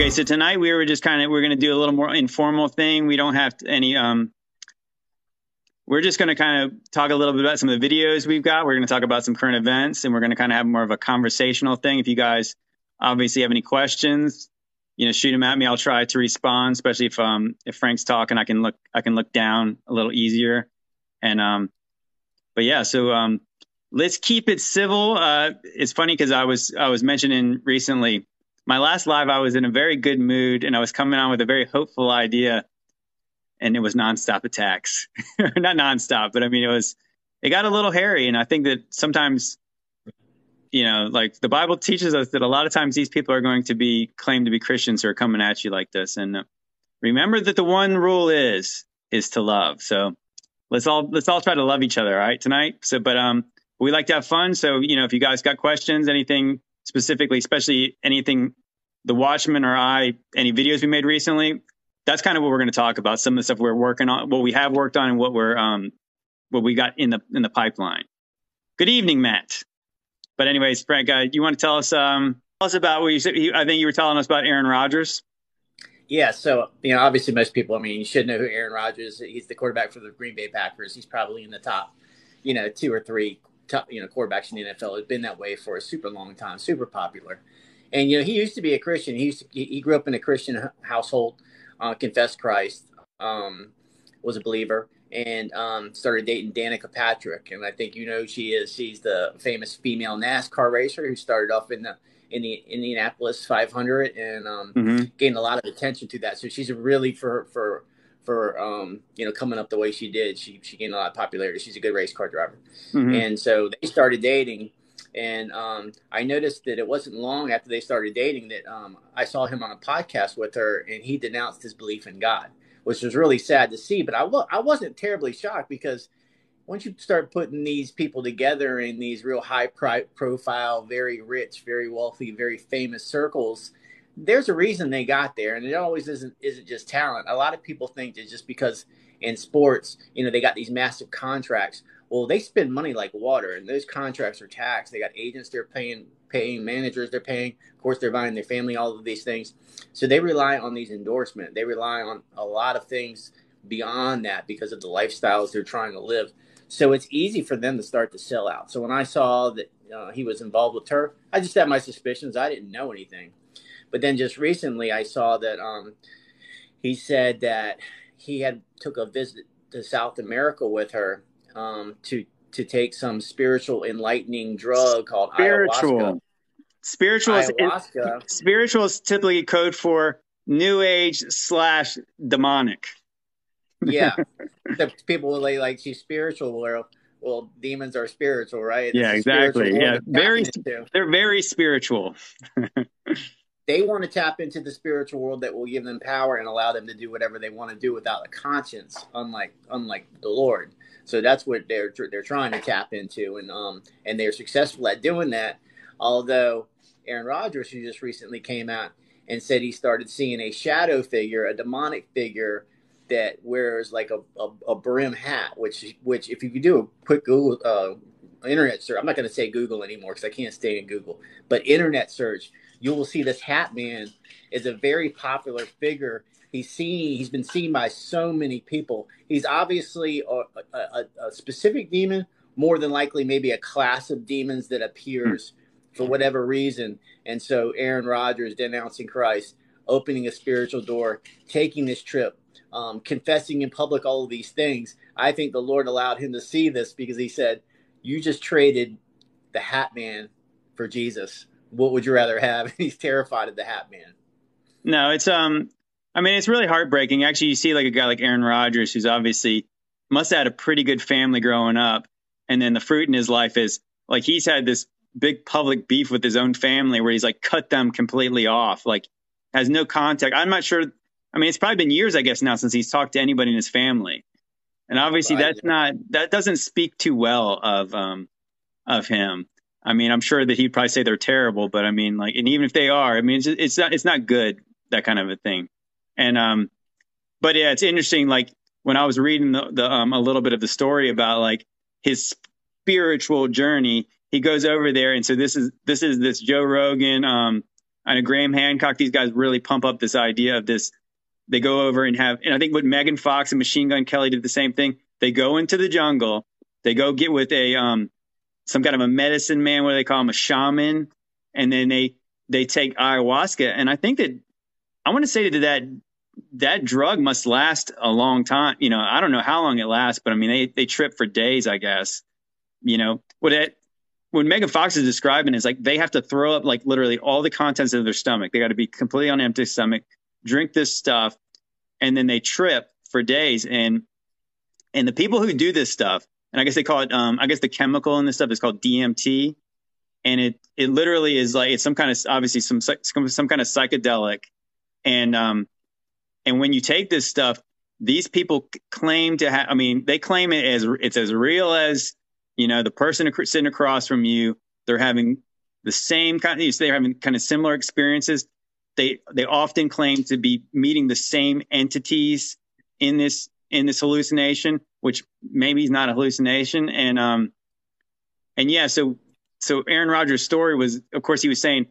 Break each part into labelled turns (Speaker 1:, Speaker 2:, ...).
Speaker 1: Okay, so tonight we were just kind of we're going to do a little more informal thing. We don't have any um we're just going to kind of talk a little bit about some of the videos we've got. We're going to talk about some current events and we're going to kind of have more of a conversational thing. If you guys obviously have any questions, you know, shoot them at me. I'll try to respond, especially if um if Frank's talking, I can look I can look down a little easier. And um but yeah, so um let's keep it civil. Uh it's funny cuz I was I was mentioning recently my last live, I was in a very good mood and I was coming on with a very hopeful idea, and it was nonstop attacks. Not nonstop, but I mean, it was, it got a little hairy. And I think that sometimes, you know, like the Bible teaches us that a lot of times these people are going to be claimed to be Christians who are coming at you like this. And uh, remember that the one rule is, is to love. So let's all, let's all try to love each other. Right. Tonight. So, but, um, we like to have fun. So, you know, if you guys got questions, anything specifically, especially anything the Watchman or I, any videos we made recently, that's kind of what we're going to talk about. Some of the stuff we're working on, what we have worked on, and what we're um, what we got in the in the pipeline. Good evening, Matt. But anyways, Frank, uh, you want to tell us um, tell us about what you said? I think you were telling us about Aaron Rodgers.
Speaker 2: Yeah, so you know, obviously, most people. I mean, you should know who Aaron Rodgers. is. He's the quarterback for the Green Bay Packers. He's probably in the top, you know, two or three top, you know, quarterbacks in the NFL. It's been that way for a super long time. Super popular. And you know, he used to be a Christian. He used to, he grew up in a Christian household, uh, confessed Christ, um, was a believer, and um, started dating Danica Patrick. And I think you know she is. She's the famous female NASCAR racer who started off in the in the Indianapolis 500 and um, mm-hmm. gained a lot of attention to that. So she's really for for for um, you know coming up the way she did. She she gained a lot of popularity. She's a good race car driver, mm-hmm. and so they started dating. And um, I noticed that it wasn't long after they started dating that um, I saw him on a podcast with her, and he denounced his belief in God, which was really sad to see. But I, w- I wasn't terribly shocked because once you start putting these people together in these real high pri- profile, very rich, very wealthy, very famous circles, there's a reason they got there, and it always isn't isn't just talent. A lot of people think that just because in sports, you know, they got these massive contracts well, they spend money like water, and those contracts are taxed. They got agents they're paying, paying managers they're paying. Of course, they're buying their family all of these things. So they rely on these endorsements. They rely on a lot of things beyond that because of the lifestyles they're trying to live. So it's easy for them to start to sell out. So when I saw that uh, he was involved with her, I just had my suspicions. I didn't know anything, but then just recently I saw that um, he said that he had took a visit to South America with her um, to to take some spiritual enlightening drug called spiritual. ayahuasca.
Speaker 1: Spiritual is, ayahuasca. spiritual is typically code for new age slash demonic.
Speaker 2: yeah, the people will like she's spiritual. Well, well, demons are spiritual, right?
Speaker 1: yeah, exactly. Yeah, very. They're very spiritual.
Speaker 2: they want to tap into the spiritual world that will give them power and allow them to do whatever they want to do without a conscience, unlike unlike the Lord. So that's what they're they're trying to tap into, and um and they're successful at doing that. Although Aaron Rodgers, who just recently came out and said he started seeing a shadow figure, a demonic figure that wears like a, a, a brim hat, which which if you could do a quick Google uh, internet search, I'm not going to say Google anymore because I can't stay in Google, but internet search, you will see this hat man is a very popular figure He's seen. He's been seen by so many people. He's obviously a, a, a specific demon, more than likely maybe a class of demons that appears hmm. for whatever reason. And so Aaron Rodgers denouncing Christ, opening a spiritual door, taking this trip, um, confessing in public all of these things. I think the Lord allowed him to see this because he said, "You just traded the Hat Man for Jesus. What would you rather have?" He's terrified of the Hat Man.
Speaker 1: No, it's um I mean, it's really heartbreaking. Actually, you see like a guy like Aaron Rodgers, who's obviously must have had a pretty good family growing up, and then the fruit in his life is like he's had this big public beef with his own family where he's like cut them completely off, like has no contact. I'm not sure. I mean, it's probably been years, I guess, now since he's talked to anybody in his family, and obviously right, that's not that doesn't speak too well of um of him. I mean, I'm sure that he'd probably say they're terrible, but I mean, like, and even if they are, I mean, it's it's not it's not good that kind of a thing. And um, but yeah, it's interesting. Like when I was reading the, the um a little bit of the story about like his spiritual journey, he goes over there, and so this is this is this Joe Rogan um I know Graham Hancock, these guys really pump up this idea of this. They go over and have, and I think what Megan Fox and Machine Gun Kelly did the same thing. They go into the jungle, they go get with a um, some kind of a medicine man, what do they call him, a shaman, and then they they take ayahuasca. And I think that I want to say that that that drug must last a long time. You know, I don't know how long it lasts, but I mean, they they trip for days, I guess. You know, what it when Megan Fox is describing is like they have to throw up like literally all the contents of their stomach. They got to be completely on empty stomach, drink this stuff, and then they trip for days. And and the people who do this stuff, and I guess they call it, um, I guess the chemical in this stuff is called DMT, and it it literally is like it's some kind of obviously some some, some kind of psychedelic, and um and when you take this stuff, these people claim to have. I mean, they claim it as it's as real as you know, the person sitting across from you, they're having the same kind of, they're having kind of similar experiences. They, they often claim to be meeting the same entities in this, in this hallucination, which maybe is not a hallucination. And, um, and yeah, so, so Aaron Rodgers' story was, of course, he was saying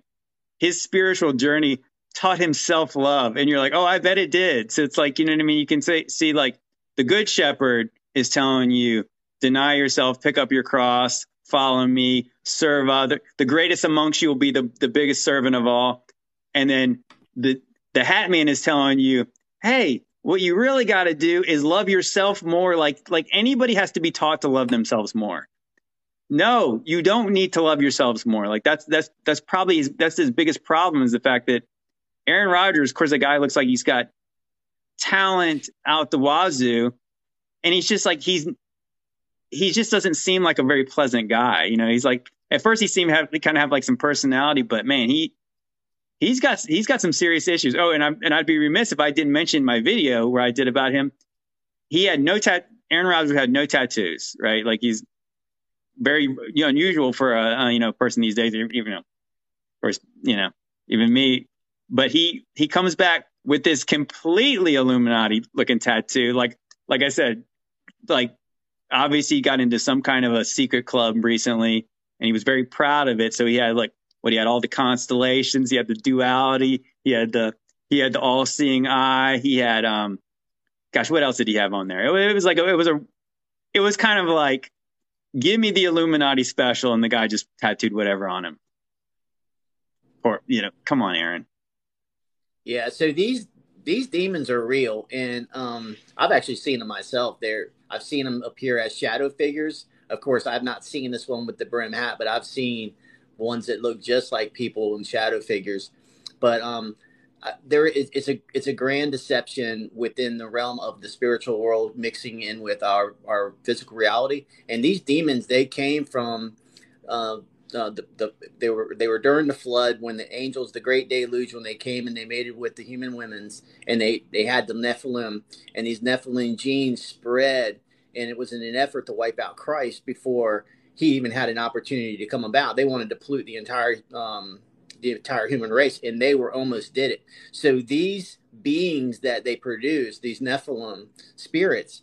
Speaker 1: his spiritual journey taught him self love. And you're like, oh, I bet it did. So it's like, you know what I mean? You can say, see, like the good shepherd is telling you, deny yourself, pick up your cross, follow me, serve other. The greatest amongst you will be the, the biggest servant of all. And then the, the hat man is telling you, Hey, what you really got to do is love yourself more. Like, like anybody has to be taught to love themselves more. No, you don't need to love yourselves more. Like that's, that's, that's probably, that's his biggest problem is the fact that Aaron Rodgers, of course, the guy looks like he's got talent out the wazoo. And he's just like, he's, he just doesn't seem like a very pleasant guy. You know, he's like at first he seemed to have kind of have like some personality, but man, he he's got he's got some serious issues. Oh, and I and I'd be remiss if I didn't mention my video where I did about him. He had no tat. Aaron Rodgers had no tattoos, right? Like he's very you know, unusual for a, a you know person these days. Even you know, you know, even me. But he he comes back with this completely Illuminati looking tattoo. Like like I said, like obviously he got into some kind of a secret club recently and he was very proud of it. So he had like what he had all the constellations, he had the duality, he had the he had the all seeing eye, he had um gosh, what else did he have on there? It, it was like it was a it was kind of like give me the Illuminati special and the guy just tattooed whatever on him. Or you know, come on, Aaron.
Speaker 2: Yeah, so these these demons are real, and um, I've actually seen them myself. They're I've seen them appear as shadow figures. Of course, I've not seen this one with the brim hat, but I've seen ones that look just like people and shadow figures. But um, there is it's a it's a grand deception within the realm of the spiritual world mixing in with our our physical reality. And these demons they came from uh, uh, the, the they were they were during the flood when the angels the great deluge when they came and they mated with the human women's and they they had the nephilim and these nephilim genes spread and it was in an effort to wipe out christ before he even had an opportunity to come about. They wanted to pollute the entire um, the entire human race and they were almost did it. So these beings that they produce these nephilim spirits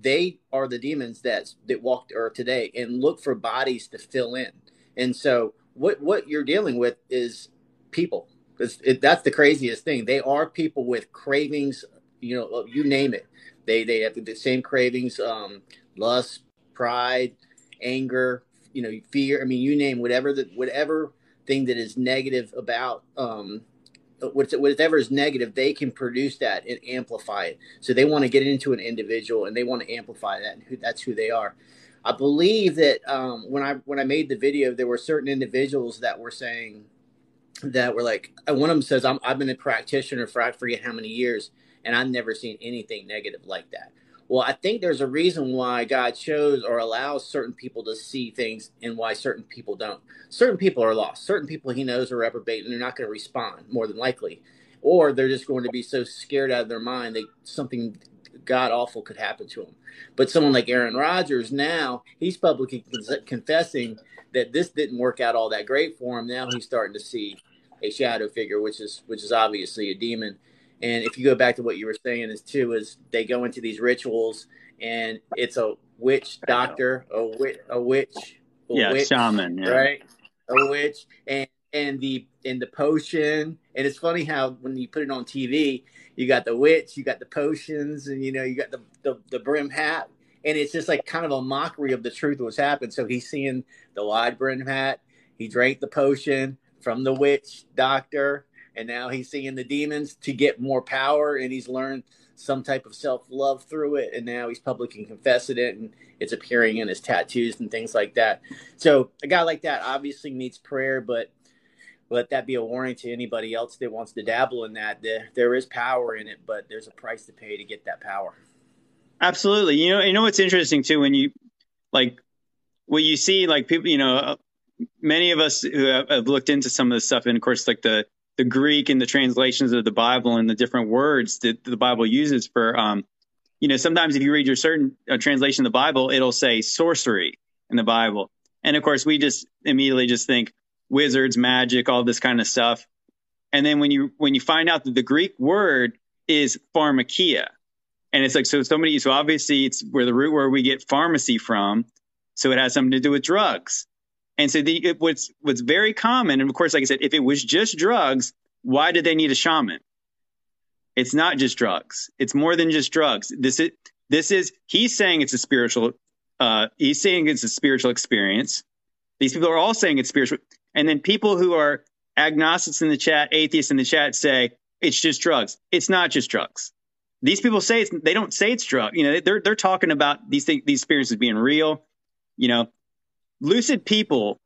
Speaker 2: they are the demons that that walk earth today and look for bodies to fill in and so what what you're dealing with is people. It, that's the craziest thing. They are people with cravings. You know, you name it. They they have the same cravings: um, lust, pride, anger. You know, fear. I mean, you name whatever the whatever thing that is negative about um, whatever is negative, they can produce that and amplify it. So they want to get into an individual and they want to amplify that, and who, that's who they are. I believe that um, when I when I made the video, there were certain individuals that were saying that were like uh, one of them says i have been a practitioner for I forget how many years, and I've never seen anything negative like that. Well, I think there's a reason why God shows or allows certain people to see things and why certain people don't. Certain people are lost. Certain people He knows are reprobate and they're not going to respond more than likely, or they're just going to be so scared out of their mind that something god awful could happen to him. But someone like Aaron Rodgers now, he's publicly confessing that this didn't work out all that great for him. Now he's starting to see a shadow figure, which is which is obviously a demon. And if you go back to what you were saying, is too is they go into these rituals and it's a witch doctor, a witch, a witch, a
Speaker 1: yeah,
Speaker 2: witch,
Speaker 1: shaman, yeah.
Speaker 2: right? A witch, and and the and the potion. And it's funny how when you put it on TV, you got the witch, you got the potions, and you know you got the the, the brim hat, and it's just like kind of a mockery of the truth of what's happened. So he's seeing the wide brim hat. He drank the potion from the witch doctor, and now he's seeing the demons to get more power, and he's learned some type of self love through it, and now he's publicly confessing it, and it's appearing in his tattoos and things like that. So a guy like that obviously needs prayer, but let that be a warning to anybody else that wants to dabble in that. There, there is power in it, but there's a price to pay to get that power.
Speaker 1: Absolutely. You know, you know what's interesting too when you like what you see like people, you know, many of us who have, have looked into some of this stuff, and of course, like the the Greek and the translations of the Bible and the different words that the Bible uses for, um, you know, sometimes if you read your certain uh, translation of the Bible, it'll say sorcery in the Bible. And of course, we just immediately just think wizards, magic, all this kind of stuff. And then when you when you find out that the Greek word is pharmakia, and it's like so somebody so obviously it's where the root where we get pharmacy from, so it has something to do with drugs. And so the, it, what's what's very common, and of course, like I said, if it was just drugs, why did they need a shaman? It's not just drugs. It's more than just drugs. This is this is he's saying it's a spiritual. Uh, he's saying it's a spiritual experience. These people are all saying it's spiritual, and then people who are agnostics in the chat, atheists in the chat say it's just drugs. It's not just drugs. These people say it's, they don't say it's drug. You know, they're they're talking about these things, these experiences being real. You know, lucid people,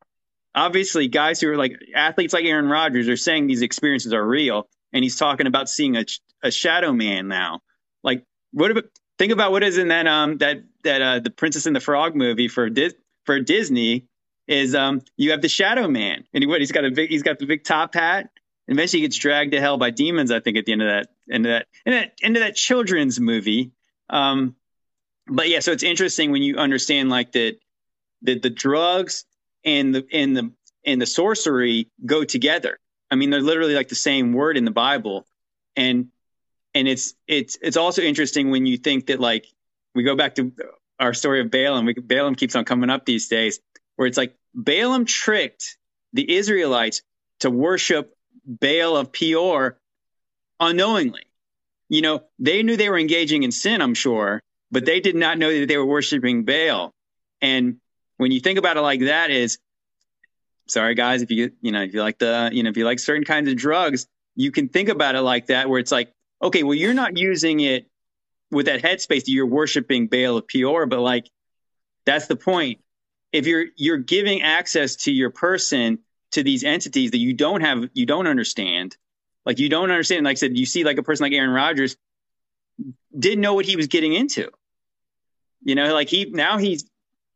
Speaker 1: obviously guys who are like athletes like Aaron Rodgers are saying these experiences are real. And he's talking about seeing a, a shadow man now. Like what about, think about what is in that, um, that, that, uh, the princess and the frog movie for, Dis- for Disney is, um, you have the shadow man and he, what, he's got a big, he's got the big top hat. And eventually he gets dragged to hell by demons, I think, at the end of that, end of that, end of that, end of that children's movie. Um, but yeah, so it's interesting when you understand like that the the drugs and the and the and the sorcery go together. I mean, they're literally like the same word in the Bible, and and it's it's it's also interesting when you think that like we go back to our story of Balaam. We, Balaam keeps on coming up these days, where it's like Balaam tricked the Israelites to worship Baal of Peor unknowingly. You know, they knew they were engaging in sin, I'm sure, but they did not know that they were worshiping Baal. And when you think about it like that is sorry guys if you you know if you like the you know if you like certain kinds of drugs you can think about it like that where it's like okay well you're not using it with that headspace that you're worshiping Baal of Peor but like that's the point if you're you're giving access to your person to these entities that you don't have you don't understand like you don't understand like I said you see like a person like Aaron Rodgers didn't know what he was getting into you know like he now he's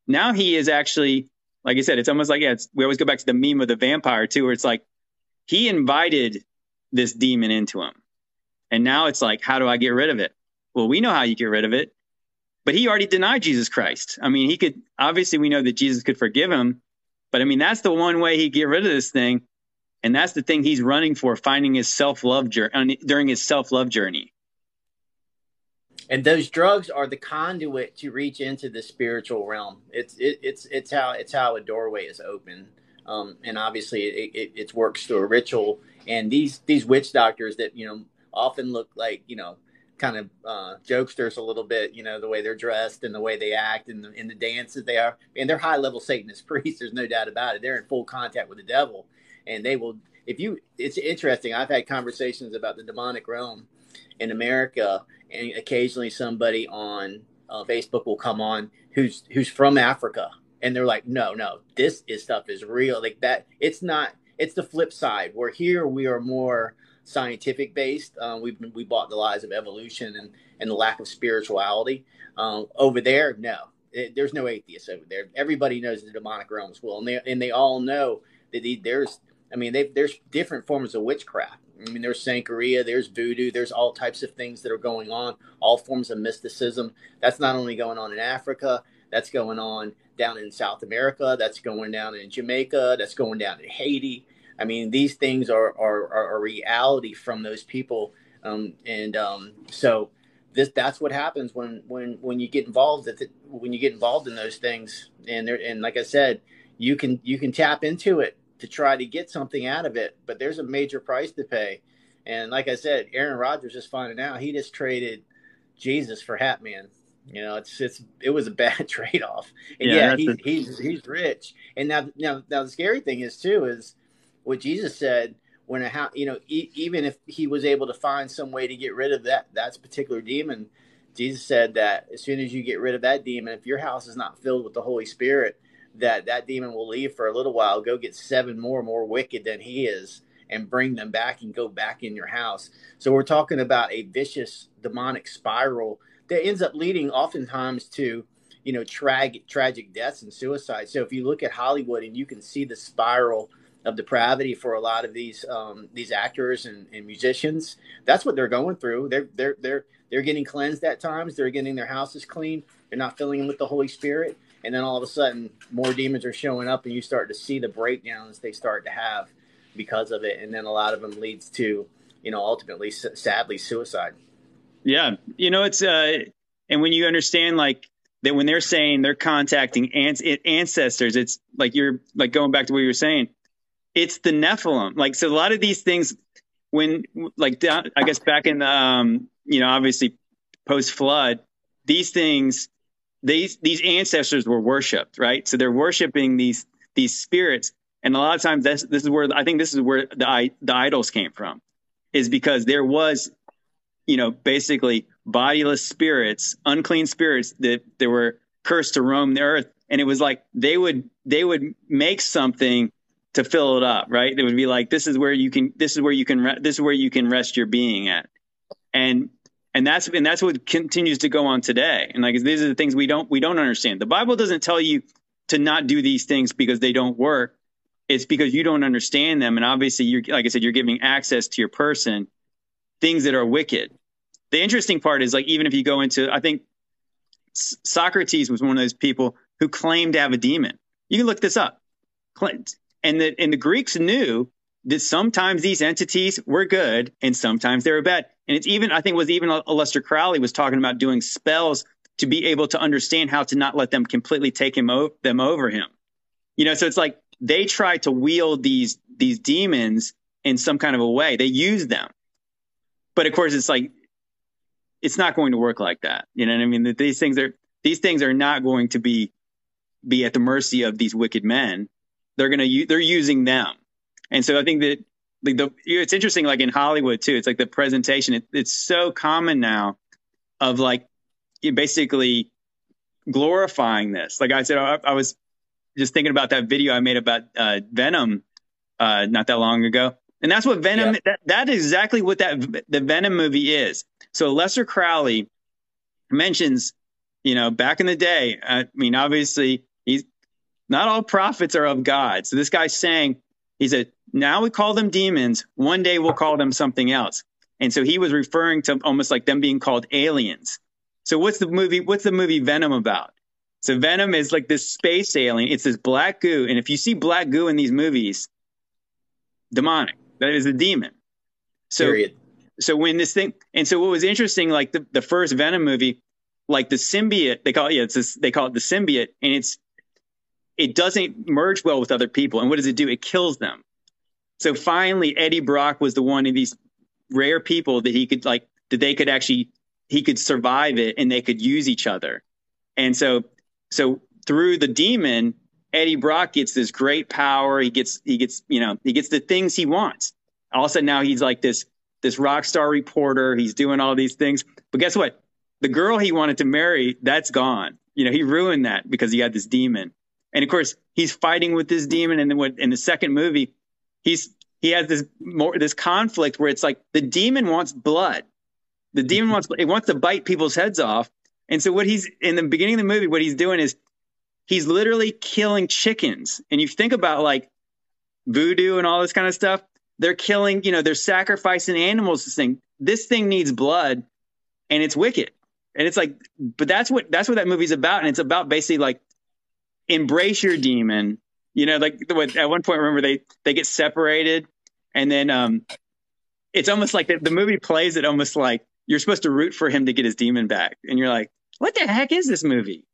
Speaker 1: now he is actually, like I said, it's almost like, yeah, we always go back to the meme of the vampire too, where it's like he invited this demon into him. And now it's like, how do I get rid of it? Well, we know how you get rid of it, but he already denied Jesus Christ. I mean, he could, obviously, we know that Jesus could forgive him, but I mean, that's the one way he'd get rid of this thing. And that's the thing he's running for, finding his self love journey during his self love journey
Speaker 2: and those drugs are the conduit to reach into the spiritual realm. It's it, it's it's how it's how a doorway is open, um, and obviously it, it, it works through a ritual. And these these witch doctors that you know often look like you know kind of uh, jokesters a little bit, you know, the way they're dressed and the way they act and the, in the dances they are. And they're high level Satanist priests. There's no doubt about it. They're in full contact with the devil, and they will. If you, it's interesting. I've had conversations about the demonic realm in America, and occasionally somebody on uh, Facebook will come on who's who's from Africa, and they're like, "No, no, this is stuff is real. Like that, it's not. It's the flip side. Where here we are more scientific based. Uh, we we bought the lies of evolution and and the lack of spirituality. Um, over there, no, it, there's no atheists over there. Everybody knows the demonic realm as well, and they and they all know that the, there's. I mean, there's different forms of witchcraft I mean, there's Santeria, there's voodoo, there's all types of things that are going on, all forms of mysticism. That's not only going on in Africa, that's going on down in South America, that's going down in Jamaica, that's going down in Haiti. I mean, these things are are, are a reality from those people, um, and um, so this that's what happens when when when you get involved at when you get involved in those things, and there and like I said, you can you can tap into it to try to get something out of it, but there's a major price to pay. And like I said, Aaron Rodgers is finding out he just traded Jesus for Hatman. You know, it's it's it was a bad trade off. And yeah, yeah he's, a... he's he's rich. And now now now the scary thing is too is what Jesus said when a house you know e- even if he was able to find some way to get rid of that that particular demon, Jesus said that as soon as you get rid of that demon, if your house is not filled with the Holy Spirit, that that demon will leave for a little while, go get seven more more wicked than he is, and bring them back and go back in your house. So we're talking about a vicious demonic spiral that ends up leading oftentimes to you know tragic tragic deaths and suicide. So if you look at Hollywood and you can see the spiral of depravity for a lot of these um, these actors and, and musicians, that's what they're going through. They're they're they're they're getting cleansed at times. They're getting their houses clean. They're not filling them with the Holy Spirit. And then all of a sudden, more demons are showing up, and you start to see the breakdowns they start to have because of it. And then a lot of them leads to, you know, ultimately, sadly, suicide.
Speaker 1: Yeah. You know, it's, uh, and when you understand like that when they're saying they're contacting ancestors, it's like you're like going back to what you were saying. It's the Nephilim. Like, so a lot of these things, when like down, I guess back in the, um, you know, obviously post flood, these things, these these ancestors were worshipped, right? So they're worshiping these these spirits, and a lot of times this this is where I think this is where the the idols came from, is because there was, you know, basically bodiless spirits, unclean spirits that that were cursed to roam the earth, and it was like they would they would make something to fill it up, right? It would be like this is where you can this is where you can re- this is where you can rest your being at, and and that's and that's what continues to go on today. And like these are the things we don't we don't understand. The Bible doesn't tell you to not do these things because they don't work. It's because you don't understand them. And obviously, you're like I said, you're giving access to your person things that are wicked. The interesting part is like even if you go into, I think Socrates was one of those people who claimed to have a demon. You can look this up. And the and the Greeks knew that sometimes these entities were good and sometimes they were bad. And it's even, I think was even Aleister Crowley was talking about doing spells to be able to understand how to not let them completely take him o- them over him. You know, so it's like they try to wield these these demons in some kind of a way. They use them. But of course it's like it's not going to work like that. You know what I mean? These things are these things are not going to be be at the mercy of these wicked men. They're going to they're using them. And so I think that like the it's interesting like in Hollywood too. It's like the presentation. It, it's so common now of like basically glorifying this. Like I said, I, I, was just thinking about that video I made about uh, Venom uh, not that long ago, and that's what Venom. Yeah. That, that is exactly what that the Venom movie is. So Lester Crowley mentions, you know, back in the day. I mean, obviously, not all prophets are of God. So this guy's saying, he said, now we call them demons. One day we'll call them something else. And so he was referring to almost like them being called aliens. So what's the movie? What's the movie Venom about? So Venom is like this space alien. It's this black goo. And if you see black goo in these movies, demonic. That is a demon. So, Period. so when this thing, and so what was interesting, like the, the first Venom movie, like the symbiote, they call it, yeah, it's this, they call it the symbiote, and it's, it doesn't merge well with other people. And what does it do? It kills them. So finally, Eddie Brock was the one of these rare people that he could like that they could actually he could survive it and they could use each other. And so so through the demon, Eddie Brock gets this great power. He gets he gets you know he gets the things he wants. All of a sudden now he's like this this rock star reporter. He's doing all these things. But guess what? The girl he wanted to marry, that's gone. You know, he ruined that because he had this demon. And of course, he's fighting with this demon. And then in the second movie, he's he has this more this conflict where it's like the demon wants blood. The demon wants it wants to bite people's heads off. And so what he's in the beginning of the movie, what he's doing is he's literally killing chickens. And you think about like voodoo and all this kind of stuff, they're killing, you know, they're sacrificing animals. This thing, this thing needs blood, and it's wicked. And it's like, but that's what that's what that movie's about. And it's about basically like embrace your demon you know, like at one point, remember they they get separated, and then um, it's almost like the, the movie plays it almost like you're supposed to root for him to get his demon back, and you're like, what the heck is this movie?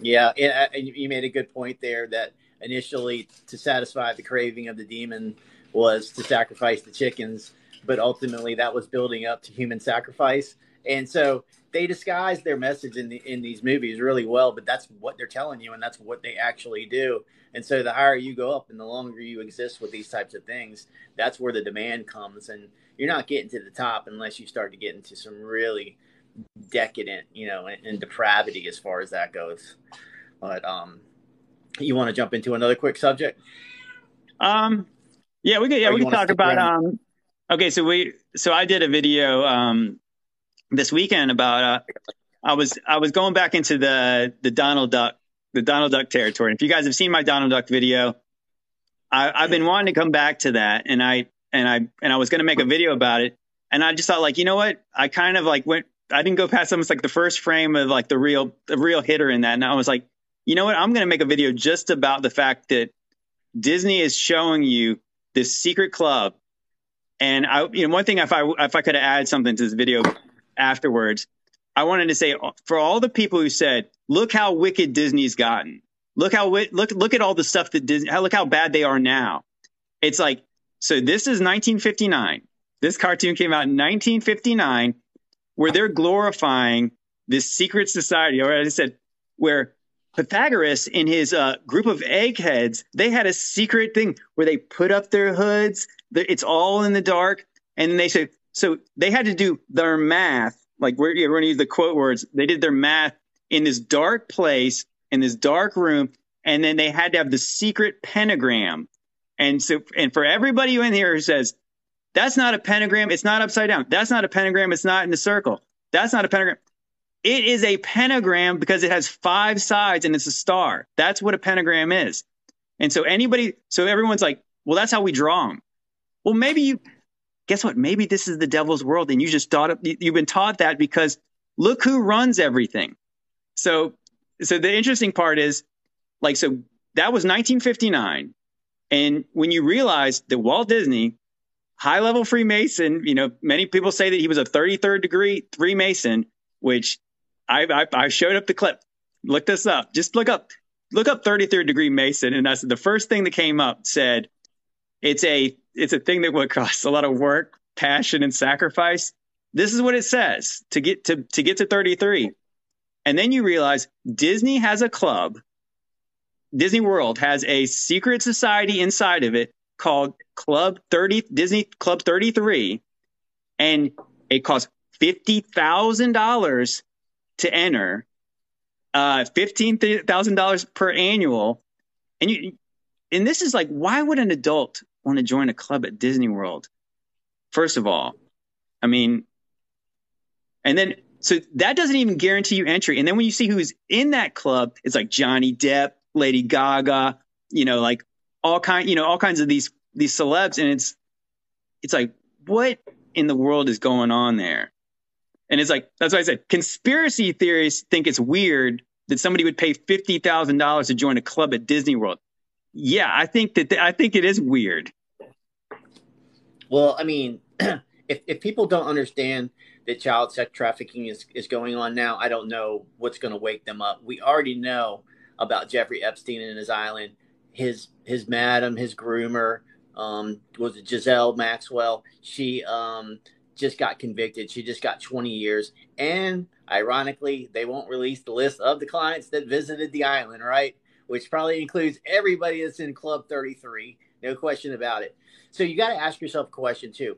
Speaker 2: Yeah, and, uh, you made a good point there that initially to satisfy the craving of the demon was to sacrifice the chickens, but ultimately that was building up to human sacrifice. And so they disguise their message in the, in these movies really well, but that's what they're telling you, and that's what they actually do. And so the higher you go up, and the longer you exist with these types of things, that's where the demand comes. And you're not getting to the top unless you start to get into some really decadent, you know, and, and depravity as far as that goes. But um, you want to jump into another quick subject?
Speaker 1: Um, yeah, we could. Yeah, we can talk about. Um, okay, so we so I did a video um this weekend about uh, I was I was going back into the the Donald Duck the Donald Duck territory. If you guys have seen my Donald Duck video, I, I've been wanting to come back to that, and I and I and I was going to make a video about it, and I just thought like, you know what? I kind of like went. I didn't go past almost like the first frame of like the real the real hitter in that, and I was like, you know what? I'm going to make a video just about the fact that Disney is showing you this secret club. And I, you know, one thing if I if I could add something to this video afterwards, I wanted to say for all the people who said, "Look how wicked Disney's gotten. Look how look look at all the stuff that Disney. Look how bad they are now." It's like so. This is 1959. This cartoon came out in 1959, where they're glorifying this secret society, or I said, where Pythagoras in his uh, group of eggheads, they had a secret thing where they put up their hoods. It's all in the dark. And they said, so they had to do their math. Like we're, we're going to use the quote words. They did their math in this dark place, in this dark room. And then they had to have the secret pentagram. And so, and for everybody in here who says, that's not a pentagram. It's not upside down. That's not a pentagram. It's not in a circle. That's not a pentagram. It is a pentagram because it has five sides and it's a star. That's what a pentagram is. And so anybody, so everyone's like, well, that's how we draw them. Well, maybe you, guess what? Maybe this is the devil's world and you just thought, you've been taught that because look who runs everything. So, so the interesting part is like, so that was 1959. And when you realize that Walt Disney, high level Freemason, you know, many people say that he was a 33rd degree Freemason, which I, I, I showed up the clip. Look this up. Just look up look up 33rd degree Mason, and that's the first thing that came up. Said it's a it's a thing that would cost a lot of work, passion, and sacrifice. This is what it says to get to to get to 33. And then you realize Disney has a club. Disney World has a secret society inside of it called Club 30 Disney Club 33 and it costs $50,000 to enter, uh, fifteen thousand dollars per annual, and you, and this is like, why would an adult want to join a club at Disney World? First of all, I mean, and then so that doesn't even guarantee you entry. And then when you see who's in that club, it's like Johnny Depp, Lady Gaga, you know, like all kind, you know, all kinds of these these celebs, and it's it's like, what in the world is going on there? And it's like, that's why I said conspiracy theorists think it's weird that somebody would pay $50,000 to join a club at Disney World. Yeah, I think that, th- I think it is weird.
Speaker 2: Well, I mean, if, if people don't understand that child sex trafficking is, is going on now, I don't know what's going to wake them up. We already know about Jeffrey Epstein and his island, his, his madam, his groomer, um, was it Ghislaine Maxwell? She, um, just got convicted. She just got 20 years. And ironically, they won't release the list of the clients that visited the island, right? Which probably includes everybody that's in Club 33. No question about it. So you got to ask yourself a question too.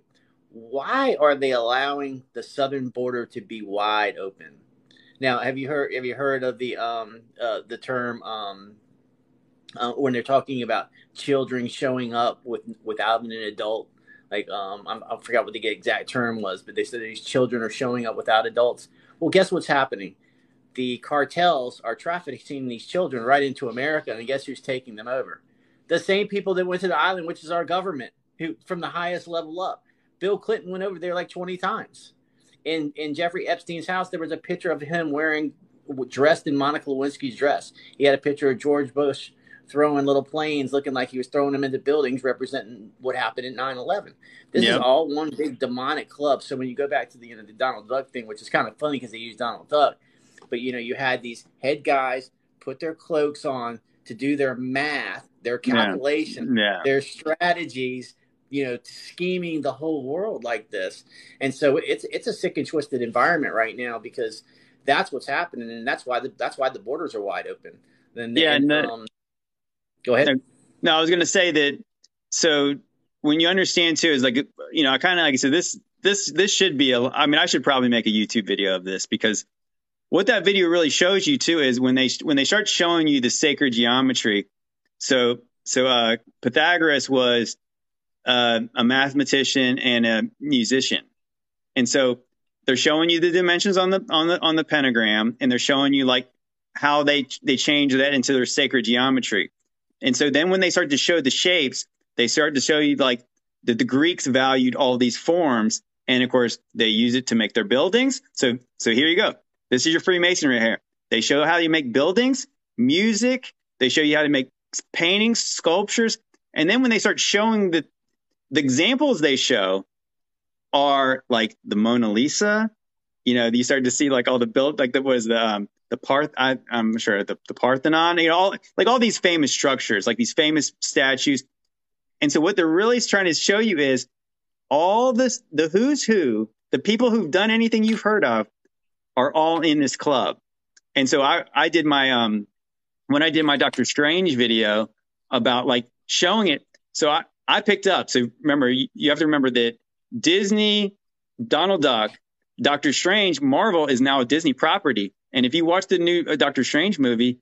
Speaker 2: Why are they allowing the southern border to be wide open? Now, have you heard have you heard of the um uh, the term um uh, when they're talking about children showing up with without an adult like um, I'm, I forgot what the exact term was, but they said these children are showing up without adults. Well, guess what's happening? The cartels are trafficking these children right into America, and guess who's taking them over? The same people that went to the island, which is our government, who from the highest level up. Bill Clinton went over there like 20 times. In in Jeffrey Epstein's house, there was a picture of him wearing dressed in Monica Lewinsky's dress. He had a picture of George Bush throwing little planes looking like he was throwing them into buildings representing what happened in 9-11 this yep. is all one big demonic club so when you go back to the you know the donald duck thing which is kind of funny because they use donald duck but you know you had these head guys put their cloaks on to do their math their calculation,
Speaker 1: yeah.
Speaker 2: their strategies, you know, scheming the whole world like this. And so it's it's a sick and twisted environment right now because that's what's happening, and that's why the that's why the borders are wide open. Then
Speaker 1: yeah,
Speaker 2: and,
Speaker 1: the,
Speaker 2: um, go ahead.
Speaker 1: No, I was going to say that. So when you understand too, is like you know, I kind of like I said this this this should be a. I mean, I should probably make a YouTube video of this because what that video really shows you too is when they when they start showing you the sacred geometry. So so uh, Pythagoras was uh, a mathematician and a musician, and so they're showing you the dimensions on the on the on the pentagram, and they're showing you like how they they change that into their sacred geometry. And so then when they start to show the shapes, they start to show you like that the Greeks valued all these forms, and of course they use it to make their buildings. So so here you go. This is your Freemasonry here. They show how you make buildings, music. They show you how to make paintings, sculptures, and then when they start showing the the examples they show are like the Mona Lisa. You know, you start to see like all the built like that was the um, the Parth. I, am sure the, the Parthenon. You know, all like all these famous structures, like these famous statues. And so, what they're really trying to show you is all this, the who's who, the people who've done anything you've heard of, are all in this club. And so, I I did my um when I did my Doctor Strange video about like showing it. So I I picked up. So remember, you, have to remember that Disney, Donald Duck, Doctor Strange, Marvel is now a Disney property. And if you watch the new uh, Doctor Strange movie,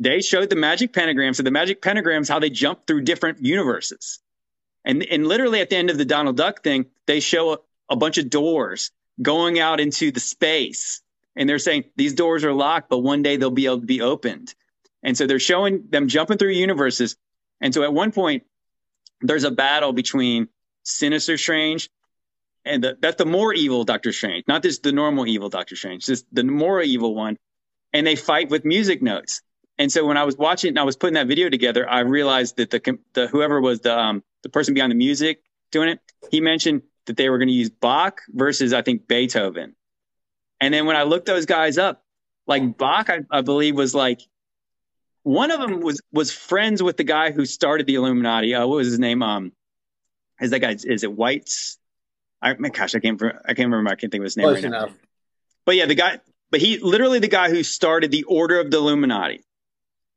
Speaker 1: they showed the magic pentagram. So the magic pentagrams, how they jump through different universes. And, and literally at the end of the Donald Duck thing, they show a, a bunch of doors going out into the space. And they're saying these doors are locked, but one day they'll be able to be opened. And so they're showing them jumping through universes. And so at one point, there's a battle between Sinister Strange and the, that's the more evil Doctor Strange, not just the normal evil Doctor Strange, just the more evil one. And they fight with music notes. And so when I was watching and I was putting that video together, I realized that the, the whoever was the um, the person behind the music doing it, he mentioned that they were going to use Bach versus I think Beethoven. And then when I looked those guys up, like Bach, I, I believe was like one of them was was friends with the guy who started the Illuminati. Uh, what was his name? Um, is that guy? Is it White's? I my gosh, I can't I can't remember. I can't think of his name
Speaker 2: Close
Speaker 1: right
Speaker 2: enough.
Speaker 1: now. But yeah, the guy. But he literally the guy who started the Order of the Illuminati.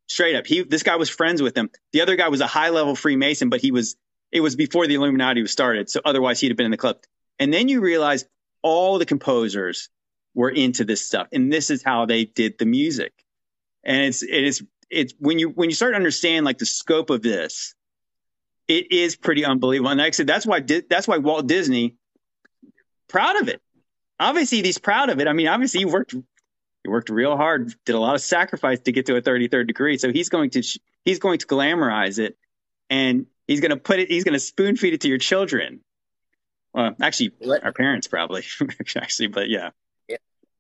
Speaker 1: Straight up, he this guy was friends with him. The other guy was a high level Freemason, but he was it was before the Illuminati was started. So otherwise, he'd have been in the club. And then you realize all the composers were into this stuff, and this is how they did the music. And it's it is it's when you when you start to understand like the scope of this, it is pretty unbelievable. And like I said, that's why that's why Walt Disney proud of it. Obviously, he's proud of it. I mean, obviously, he worked he worked real hard, did a lot of sacrifice to get to a 33rd degree. So he's going to he's going to glamorize it, and he's going to put it. He's going to spoon feed it to your children. Well, actually, Let, our parents probably actually, but yeah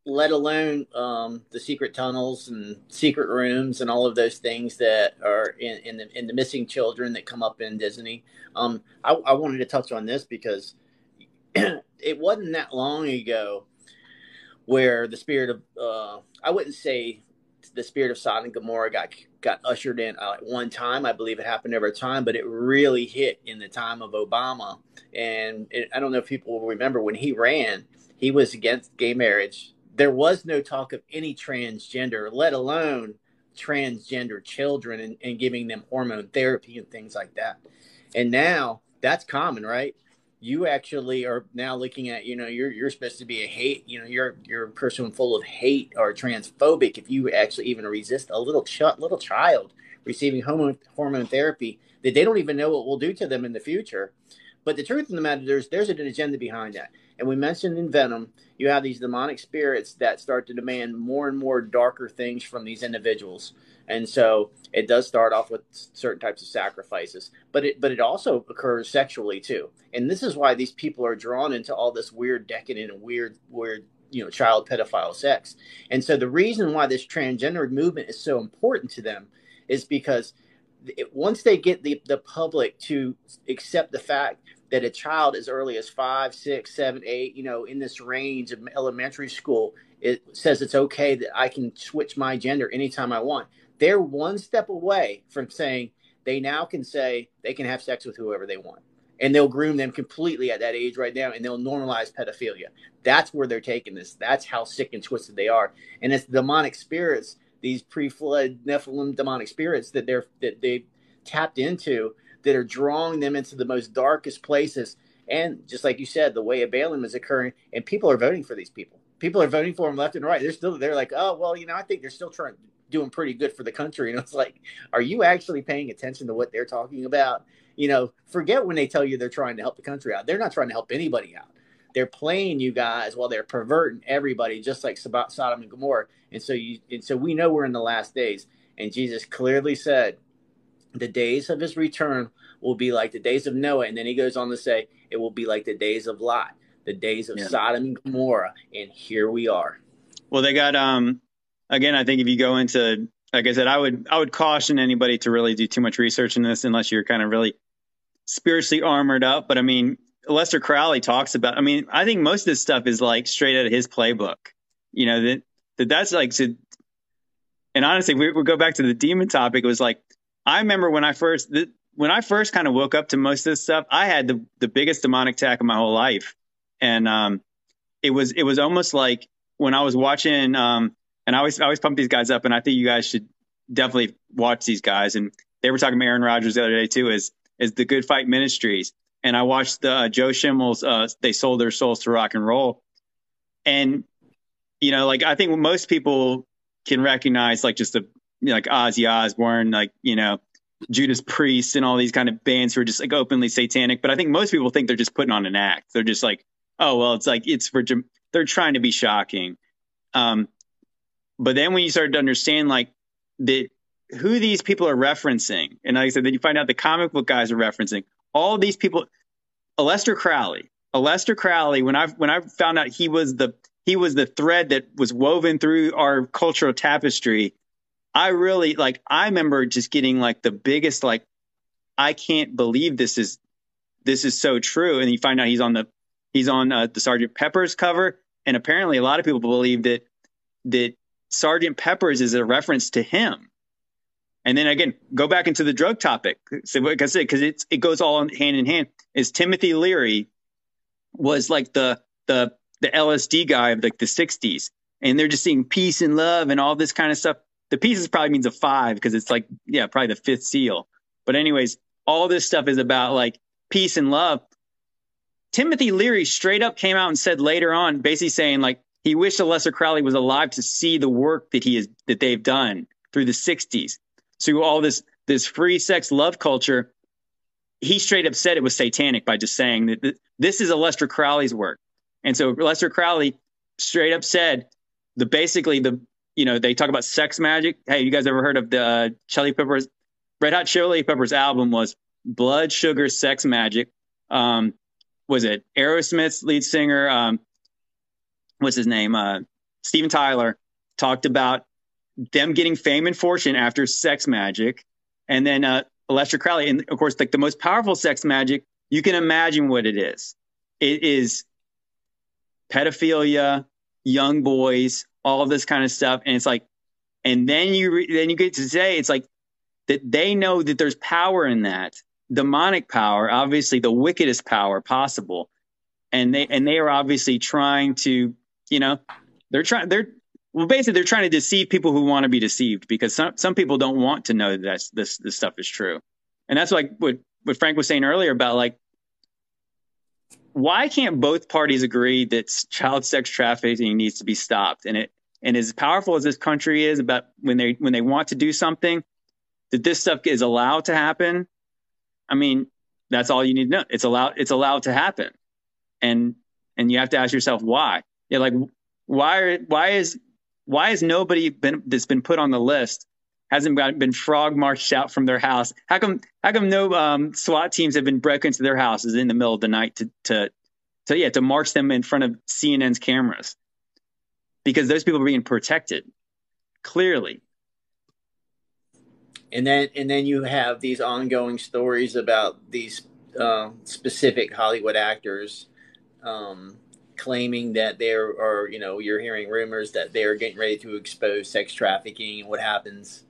Speaker 2: let alone um, the secret tunnels and secret rooms and all of those things that are in, in the in the missing children that come up in Disney. Um, I, I, wanted to touch on this because it wasn't that long ago where the spirit of uh, I wouldn't say the spirit of Sodom and Gomorrah got got ushered in uh, at one time. I believe it happened over time, but it really hit in the time of Obama. And it, I don't know if people will remember when he ran, he was against gay marriage there was no talk of any transgender, let alone transgender children and, and giving them hormone therapy and things like that. And now that's common, right? You actually are now looking at, you know, you're you're supposed to be a hate, you know, you're you're a person full of hate or transphobic if you actually even resist a little ch- little child receiving hormone hormone therapy that they don't even know what will do to them in the future. But the truth of the matter, there's there's an agenda behind that. And we mentioned in Venom, you have these demonic spirits that start to demand more and more darker things from these individuals. And so it does start off with certain types of sacrifices, but it but it also occurs sexually too. And this is why these people are drawn into all this weird decadent and weird weird you know child pedophile sex. And so the reason why this transgender movement is so important to them is because it, once they get the, the public to accept the fact that a child as early as five, six, seven, eight, you know, in this range of elementary school, it says it's okay that I can switch my gender anytime I want. They're one step away from saying they now can say they can have sex with whoever they want. And they'll groom them completely at that age right now and they'll normalize pedophilia. That's where they're taking this. That's how sick and twisted they are. And it's demonic spirits these pre-flood nephilim demonic spirits that they're that they tapped into that are drawing them into the most darkest places. And just like you said the way of balaam is occurring and people are voting for these people. People are voting for them left and right. They're still they're like oh well you know i think they're still trying doing pretty good for the country and it's like are you actually paying attention to what they're talking about you know, forget when they tell you they're trying to help the country out. They're not trying to help anybody out. They're playing you guys while they're perverting everybody, just like Sodom and Gomorrah. And so you, and so we know we're in the last days. And Jesus clearly said, the days of his return will be like the days of Noah. And then he goes on to say, it will be like the days of Lot, the days of yeah. Sodom and Gomorrah. And here we are.
Speaker 1: Well, they got, um, again, I think if you go into like I said, I would I would caution anybody to really do too much research in this unless you're kind of really spiritually armored up. But I mean, Aleister Crowley talks about. I mean, I think most of this stuff is like straight out of his playbook. You know that that that's like so. And honestly, we, we go back to the demon topic. It was like I remember when I first the, when I first kind of woke up to most of this stuff. I had the the biggest demonic attack of my whole life, and um, it was it was almost like when I was watching um and I always I always pump these guys up, and I think you guys should definitely watch these guys. And they were talking to Aaron Rodgers the other day too, is is the Good Fight Ministries, and I watched the uh, Joe Schimmel's. Uh, they sold their souls to rock and roll, and you know, like I think most people can recognize like just the you know, like Ozzy Osbourne, like you know Judas Priest, and all these kind of bands who are just like openly satanic. But I think most people think they're just putting on an act. They're just like, oh well, it's like it's for they're trying to be shocking. Um, but then when you start to understand like that who these people are referencing, and like I said, then you find out the comic book guys are referencing all these people. Aleister Crowley, Aleister Crowley. When I when I found out he was the he was the thread that was woven through our cultural tapestry. I really like. I remember just getting like the biggest like, I can't believe this is this is so true. And you find out he's on the he's on uh, the Sergeant Pepper's cover, and apparently a lot of people believe that that Sergeant Pepper's is a reference to him. And then again, go back into the drug topic. So, like I said, because it's it goes all hand in hand. Is Timothy Leary was like the the the LSD guy of like the '60s, and they're just seeing peace and love and all this kind of stuff. The pieces probably means a five because it's like yeah, probably the fifth seal. But anyways, all this stuff is about like peace and love. Timothy Leary straight up came out and said later on, basically saying like he wished Aleister Crowley was alive to see the work that he is that they've done through the 60s. So all this this free sex love culture, he straight up said it was satanic by just saying that this is Aleister Crowley's work. And so Aleister Crowley straight up said the basically the you know they talk about sex magic. Hey, you guys ever heard of the uh, Chili Peppers? Red Hot Chili Peppers album was Blood Sugar Sex Magik. Um, was it Aerosmith's lead singer? Um, what's his name? Uh, Steven Tyler talked about them getting fame and fortune after sex magic. And then uh, Aleister Crowley, and of course, like the most powerful sex magic, you can imagine what it is. It is pedophilia, young boys, all of this kind of stuff. And it's like, and then you re- then you get to say it's like that they know that there's power in that demonic power, obviously the wickedest power possible, and they and they are obviously trying to you know, they're trying, they're, well, basically they're trying to deceive people who want to be deceived because some, some people don't want to know that this, this stuff is true. And that's like what, what Frank was saying earlier about like, why can't both parties agree that child sex trafficking needs to be stopped? And it, and as powerful as this country is about when they, when they want to do something, that this stuff is allowed to happen. I mean, that's all you need to know. It's allowed, it's allowed to happen. And, and you have to ask yourself why yeah, like why why is why has nobody been that's been put on the list hasn't been frog marched out from their house? How come how come no um, SWAT teams have been broken into their houses in the middle of the night to to to yeah to march them in front of CNN's cameras? Because those people are being protected clearly.
Speaker 2: And then and then you have these ongoing stories about these uh, specific Hollywood actors um, claiming that there are, you know, you're hearing rumors that they're getting ready to expose sex trafficking and what happens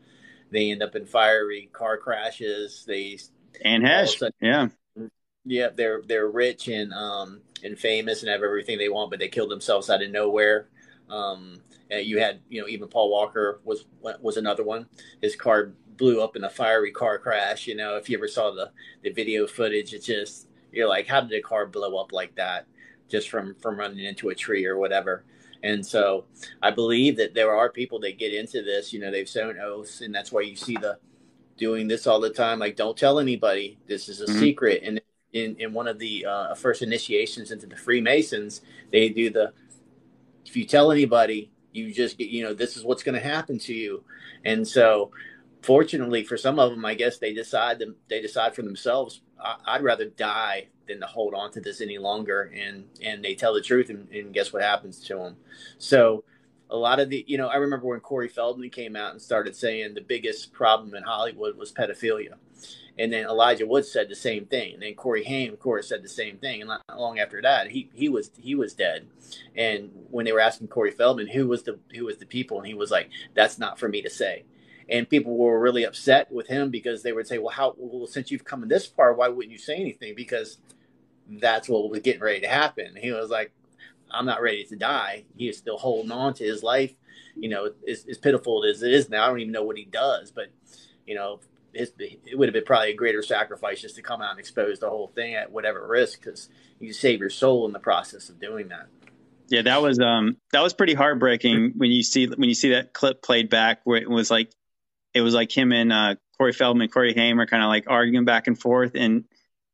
Speaker 2: they end up in fiery car crashes. They
Speaker 1: and Hesh, sudden, yeah,
Speaker 2: yeah, they're they're rich and um and famous and have everything they want, but they kill themselves out of nowhere. Um, you had you know even Paul Walker was was another one. His car blew up in a fiery car crash. You know, if you ever saw the the video footage, it's just you're like, how did a car blow up like that? Just from from running into a tree or whatever. And so I believe that there are people that get into this. You know, they've sown oaths, and that's why you see the doing this all the time. Like, don't tell anybody. This is a mm-hmm. secret. And in, in one of the uh, first initiations into the Freemasons, they do the if you tell anybody, you just get, you know, this is what's going to happen to you. And so, fortunately for some of them, I guess they decide them, they decide for themselves, I, would rather die than to hold on to this any longer. And, and they tell the truth and, and guess what happens to them. So a lot of the, you know, I remember when Corey Feldman came out and started saying the biggest problem in Hollywood was pedophilia. And then Elijah Wood said the same thing. And then Corey Haim, of course, said the same thing. And not long after that, he he was he was dead. And when they were asking Corey Feldman who was the who was the people, and he was like, "That's not for me to say." And people were really upset with him because they would say, "Well, how? Well, since you've come this far, why wouldn't you say anything?" Because that's what was getting ready to happen. He was like, "I'm not ready to die." He is still holding on to his life. You know, as, as pitiful as it is now, I don't even know what he does, but you know, his, it would have been probably a greater sacrifice just to come out and expose the whole thing at whatever risk because you save your soul in the process of doing that.
Speaker 1: Yeah, that was um that was pretty heartbreaking when you see when you see that clip played back where it was like it was like him and uh, Corey Feldman, Corey Haim are kind of like arguing back and forth, and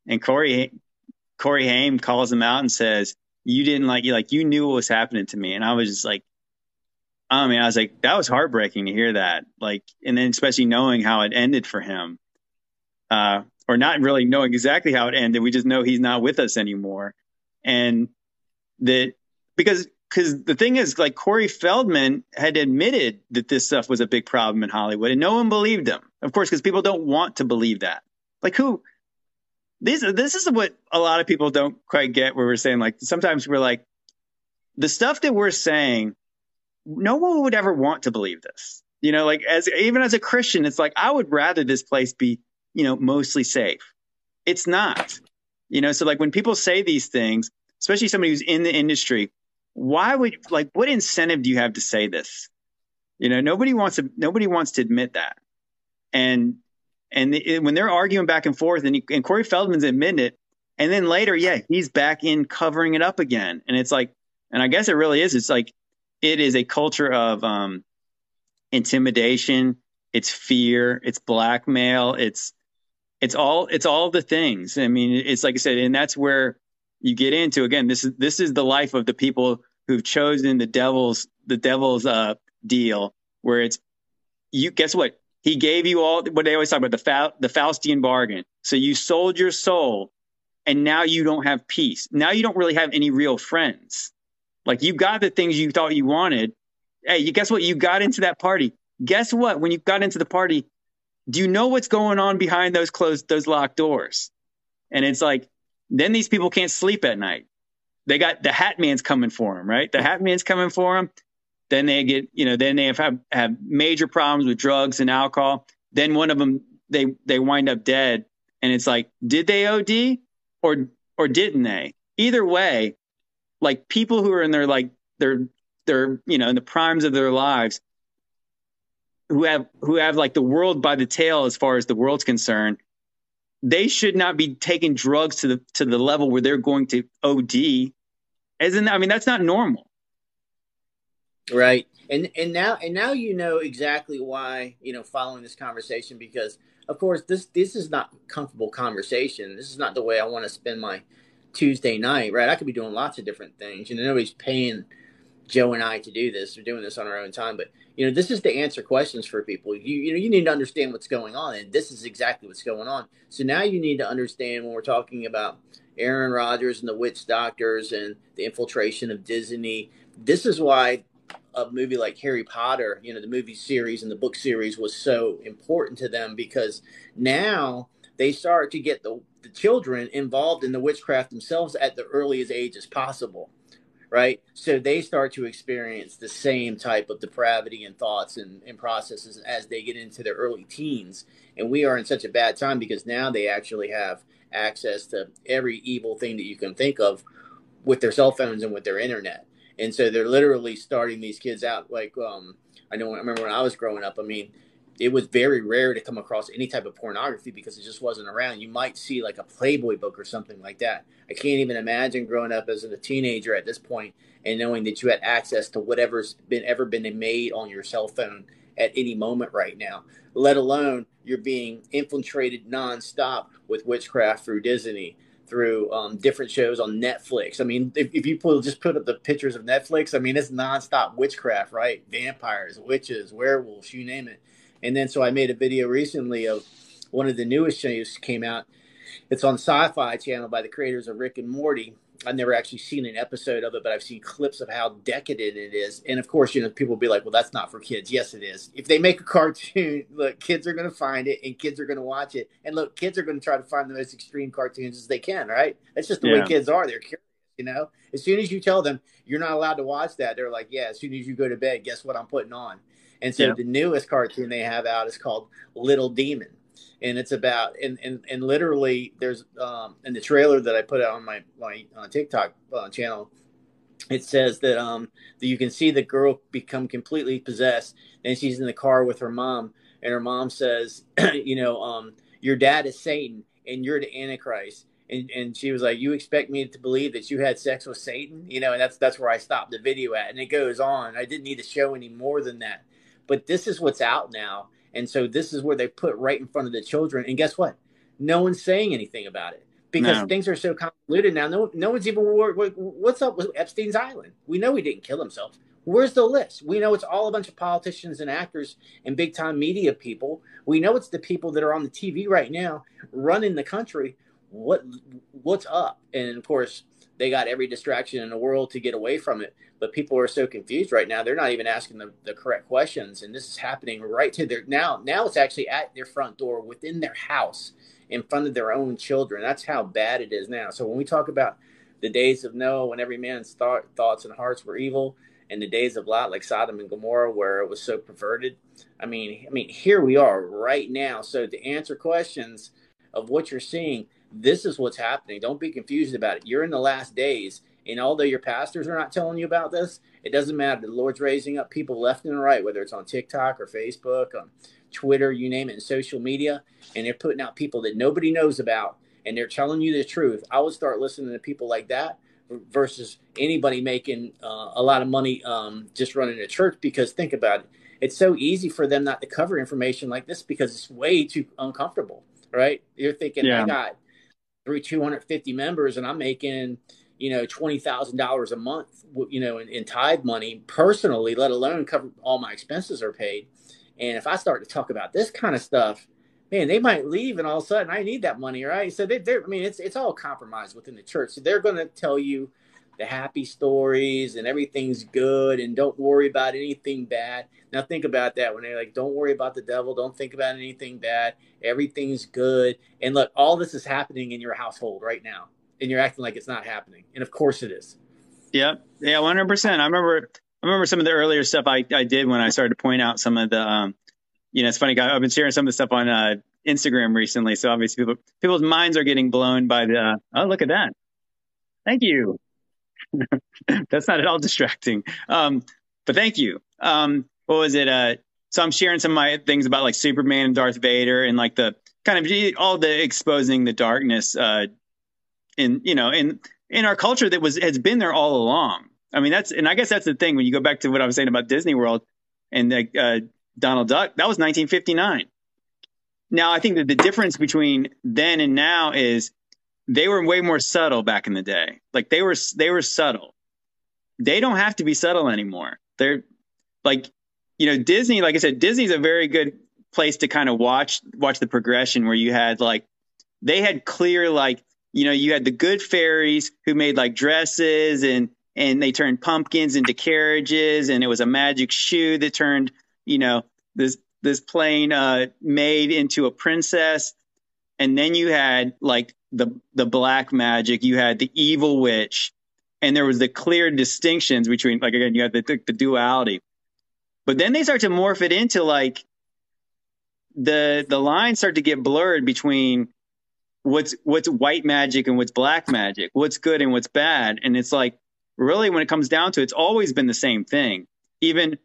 Speaker 1: and Corey Corey Haim calls him out and says, "You didn't like you like you knew what was happening to me," and I was just like, I mean, I was like, that was heartbreaking to hear that. Like, and then especially knowing how it ended for him, uh, or not really knowing exactly how it ended. We just know he's not with us anymore. And that because, because the thing is, like Corey Feldman had admitted that this stuff was a big problem in Hollywood, and no one believed him. Of course, because people don't want to believe that. Like who? These, this is what a lot of people don't quite get. Where we're saying, like, sometimes we're like, the stuff that we're saying no one would ever want to believe this. You know, like as even as a Christian, it's like I would rather this place be, you know, mostly safe. It's not. You know, so like when people say these things, especially somebody who's in the industry, why would like what incentive do you have to say this? You know, nobody wants to nobody wants to admit that. And and the, when they're arguing back and forth, and, he, and Corey Feldman's admitting it, and then later, yeah, he's back in covering it up again, and it's like, and I guess it really is. It's like it is a culture of um, intimidation. It's fear. It's blackmail. It's it's all it's all the things. I mean, it's like I said, and that's where you get into again. This is this is the life of the people who've chosen the devil's the devil's uh, deal, where it's you. Guess what? He gave you all what they always talk about the Fa- the Faustian bargain. So you sold your soul, and now you don't have peace. Now you don't really have any real friends. Like you got the things you thought you wanted. Hey, you guess what? You got into that party. Guess what? When you got into the party, do you know what's going on behind those closed, those locked doors? And it's like, then these people can't sleep at night. They got the hat man's coming for them, right? The hat man's coming for them. Then they get, you know, then they have, have, have major problems with drugs and alcohol. Then one of them, they, they wind up dead. And it's like, did they OD or, or didn't they? Either way, like people who are in their like their their you know in the primes of their lives who have who have like the world by the tail as far as the world's concerned they should not be taking drugs to the to the level where they're going to OD isn't I mean that's not normal
Speaker 2: right and and now and now you know exactly why you know following this conversation because of course this this is not comfortable conversation this is not the way I want to spend my Tuesday night, right? I could be doing lots of different things. You know, nobody's paying Joe and I to do this. We're doing this on our own time. But you know, this is to answer questions for people. You you know, you need to understand what's going on, and this is exactly what's going on. So now you need to understand when we're talking about Aaron Rodgers and the witch doctors and the infiltration of Disney. This is why a movie like Harry Potter, you know, the movie series and the book series was so important to them because now they start to get the the children involved in the witchcraft themselves at the earliest age as possible right? So they start to experience the same type of depravity and thoughts and, and processes as they get into their early teens. And we are in such a bad time because now they actually have access to every evil thing that you can think of with their cell phones and with their internet. And so they're literally starting these kids out like um, I know I remember when I was growing up, I mean, it was very rare to come across any type of pornography because it just wasn't around. You might see like a Playboy book or something like that. I can't even imagine growing up as a teenager at this point and knowing that you had access to whatever's been ever been made on your cell phone at any moment right now. Let alone you're being infiltrated nonstop with witchcraft through Disney, through um, different shows on Netflix. I mean, if, if you put, just put up the pictures of Netflix, I mean, it's nonstop witchcraft, right? Vampires, witches, werewolves, you name it. And then so I made a video recently of one of the newest shows came out. It's on Sci-Fi Channel by the creators of Rick and Morty. I've never actually seen an episode of it, but I've seen clips of how decadent it is. And of course, you know, people will be like, well, that's not for kids. Yes, it is. If they make a cartoon, look, kids are going to find it and kids are going to watch it. And look, kids are going to try to find the most extreme cartoons as they can, right? That's just the yeah. way kids are. They're curious, you know? As soon as you tell them you're not allowed to watch that, they're like, yeah, as soon as you go to bed, guess what I'm putting on? And so yeah. the newest cartoon they have out is called Little Demon. And it's about and, and, and literally there's um in the trailer that I put out on my my uh, TikTok uh, channel, it says that um that you can see the girl become completely possessed and she's in the car with her mom and her mom says, you know, um your dad is Satan and you're the Antichrist and, and she was like, "You expect me to believe that you had sex with Satan?" You know, and that's that's where I stopped the video at, and it goes on. I didn't need to show any more than that but this is what's out now. And so this is where they put right in front of the children. And guess what? No one's saying anything about it because no. things are so convoluted now. No, no one's even what's up with Epstein's Island. We know he didn't kill himself. Where's the list? We know it's all a bunch of politicians and actors and big time media people. We know it's the people that are on the TV right now running the country. What what's up? And of course, they got every distraction in the world to get away from it. But people are so confused right now; they're not even asking the, the correct questions, and this is happening right to their now. Now it's actually at their front door, within their house, in front of their own children. That's how bad it is now. So when we talk about the days of Noah, when every man's thought, thoughts and hearts were evil, and the days of Lot, like Sodom and Gomorrah, where it was so perverted. I mean, I mean, here we are right now. So to answer questions of what you're seeing, this is what's happening. Don't be confused about it. You're in the last days. And although your pastors are not telling you about this, it doesn't matter. The Lord's raising up people left and right, whether it's on TikTok or Facebook, on Twitter, you name it, in social media. And they're putting out people that nobody knows about and they're telling you the truth. I would start listening to people like that versus anybody making uh, a lot of money um, just running a church because think about it. It's so easy for them not to cover information like this because it's way too uncomfortable, right? You're thinking, yeah. I got three 250 members and I'm making, you know, $20,000 a month, you know, in, in tithe money personally, let alone cover all my expenses are paid. And if I start to talk about this kind of stuff, man, they might leave and all of a sudden I need that money, right? So they, they're, I mean, it's, it's all compromised within the church. So they're going to tell you the happy stories and everything's good and don't worry about anything bad. Now think about that when they're like, don't worry about the devil, don't think about anything bad, everything's good. And look, all this is happening in your household right now, and you're acting like it's not happening. And of course it is.
Speaker 1: Yeah, yeah, one hundred percent. I remember, I remember some of the earlier stuff I, I did when I started to point out some of the, um, you know, it's funny. I've been sharing some of the stuff on uh, Instagram recently, so obviously people, people's minds are getting blown by the. Oh, look at that! Thank you. That's not at all distracting. Um, but thank you. Um, what was it? Uh, so I'm sharing some of my things about like Superman and Darth Vader and like the kind of all the exposing the darkness uh, in you know in in our culture that was has been there all along. I mean that's and I guess that's the thing when you go back to what I was saying about Disney World and uh, Donald Duck. That was 1959. Now I think that the difference between then and now is they were way more subtle back in the day. Like they were they were subtle. They don't have to be subtle anymore. They're like you know Disney. Like I said, Disney's a very good place to kind of watch watch the progression where you had like they had clear like you know you had the good fairies who made like dresses and and they turned pumpkins into carriages and it was a magic shoe that turned you know this this plain uh, maid into a princess and then you had like the the black magic. You had the evil witch, and there was the clear distinctions between like again you had the, the, the duality. But then they start to morph it into like the the lines start to get blurred between what's what's white magic and what's black magic what's good and what's bad. And it's like really when it comes down to it, it's always been the same thing. Even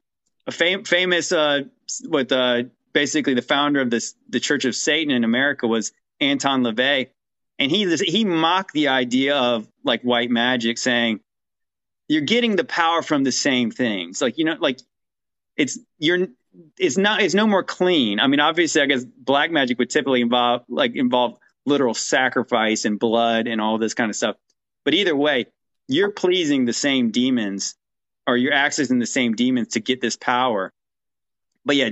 Speaker 1: a fam- famous uh what uh basically the founder of this the church of satan in america was anton lavey and he he mocked the idea of like white magic, saying you're getting the power from the same things. Like you know, like it's you're it's not it's no more clean. I mean, obviously, I guess black magic would typically involve like involve literal sacrifice and blood and all this kind of stuff. But either way, you're pleasing the same demons or you're accessing the same demons to get this power. But yeah,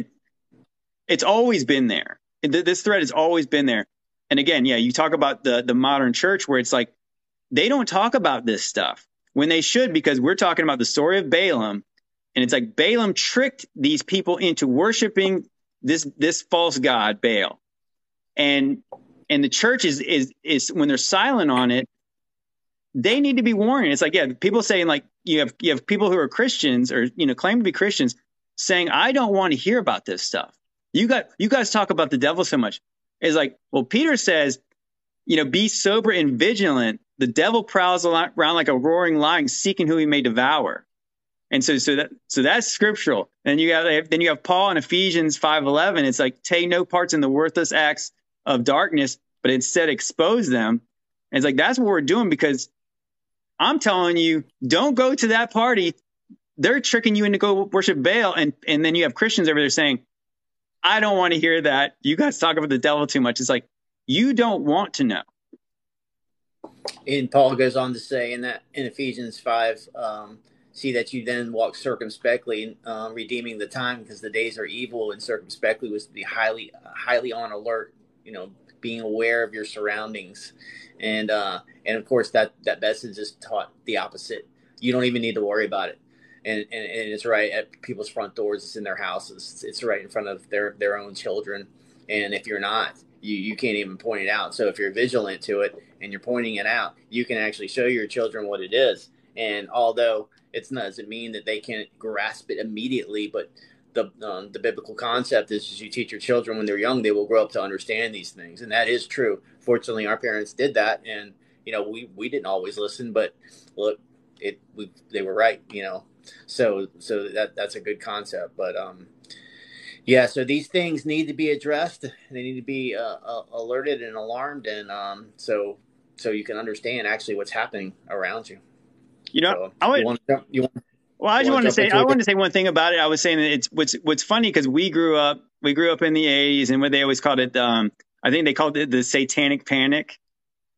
Speaker 1: it's always been there. This thread has always been there. And again, yeah, you talk about the the modern church where it's like they don't talk about this stuff when they should because we're talking about the story of Balaam and it's like Balaam tricked these people into worshiping this this false god Baal. And and the church is is is when they're silent on it, they need to be warned. It's like yeah, people saying like you have you have people who are Christians or you know claim to be Christians saying I don't want to hear about this stuff. You got you guys talk about the devil so much is like, well, Peter says, you know, be sober and vigilant. The devil prowls around like a roaring lion, seeking who he may devour. And so, so that, so that's scriptural. And you have, then you have Paul in Ephesians 5.11. It's like, take no parts in the worthless acts of darkness, but instead expose them. And it's like, that's what we're doing because I'm telling you, don't go to that party. They're tricking you into go worship Baal. And, and then you have Christians over there saying, I don't want to hear that. You guys talk about the devil too much. It's like you don't want to know.
Speaker 2: And Paul goes on to say in that in Ephesians five, um, see that you then walk circumspectly, um, redeeming the time because the days are evil, and circumspectly was to be highly highly on alert. You know, being aware of your surroundings, and uh, and of course that that message is taught the opposite. You don't even need to worry about it and, and, and it's right at people's front doors. It's in their houses. It's right in front of their their own children. And if you're not, you you can't even point it out. So if you're vigilant to it and you're pointing it out, you can actually show your children what it is. And although it doesn't mean that they can't grasp it immediately, but the um, the biblical concept is, is you teach your children when they're young, they will grow up to understand these things, and that is true. Fortunately, our parents did that, and you know we we didn't always listen, but look, it we they were right. You know, so so that that's a good concept. But um, yeah, so these things need to be addressed. They need to be uh, uh, alerted and alarmed, and um, so so you can understand actually what's happening around you.
Speaker 1: You know, so, I would. You want to, you want, well, I just want to say I want to say one thing about it. I was saying that it's what's what's funny because we grew up we grew up in the '80s, and what they always called it, um, I think they called it the Satanic Panic.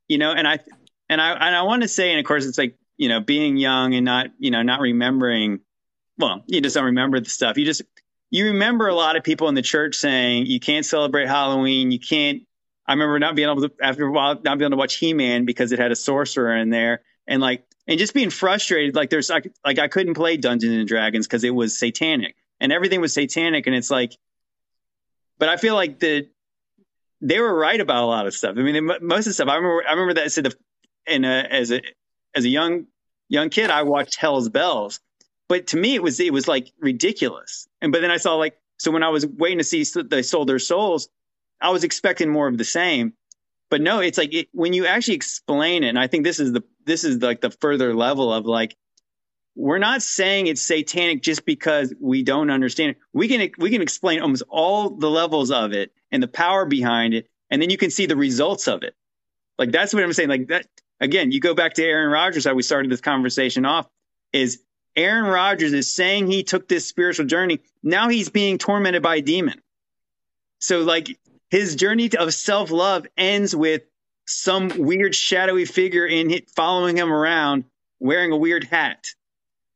Speaker 1: You know, and I and I and I want to say, and of course, it's like you know, being young and not, you know, not remembering, well, you just don't remember the stuff. You just, you remember a lot of people in the church saying you can't celebrate Halloween. You can't, I remember not being able to, after a while, not being able to watch He-Man because it had a sorcerer in there and like, and just being frustrated. Like there's like, like I couldn't play Dungeons and Dragons because it was satanic and everything was satanic. And it's like, but I feel like the, they were right about a lot of stuff. I mean, most of the stuff I remember, I remember that said the, in a, as a, as a young young kid, I watched Hell's Bells, but to me it was it was like ridiculous. And but then I saw like so when I was waiting to see they sold their souls, I was expecting more of the same. But no, it's like it, when you actually explain it, and I think this is the this is like the further level of like we're not saying it's satanic just because we don't understand it. We can we can explain almost all the levels of it and the power behind it, and then you can see the results of it. Like that's what I'm saying. Like that again, you go back to Aaron Rodgers, how we started this conversation off, is Aaron Rodgers is saying he took this spiritual journey. Now he's being tormented by a demon. So, like, his journey of self love ends with some weird shadowy figure in following him around wearing a weird hat.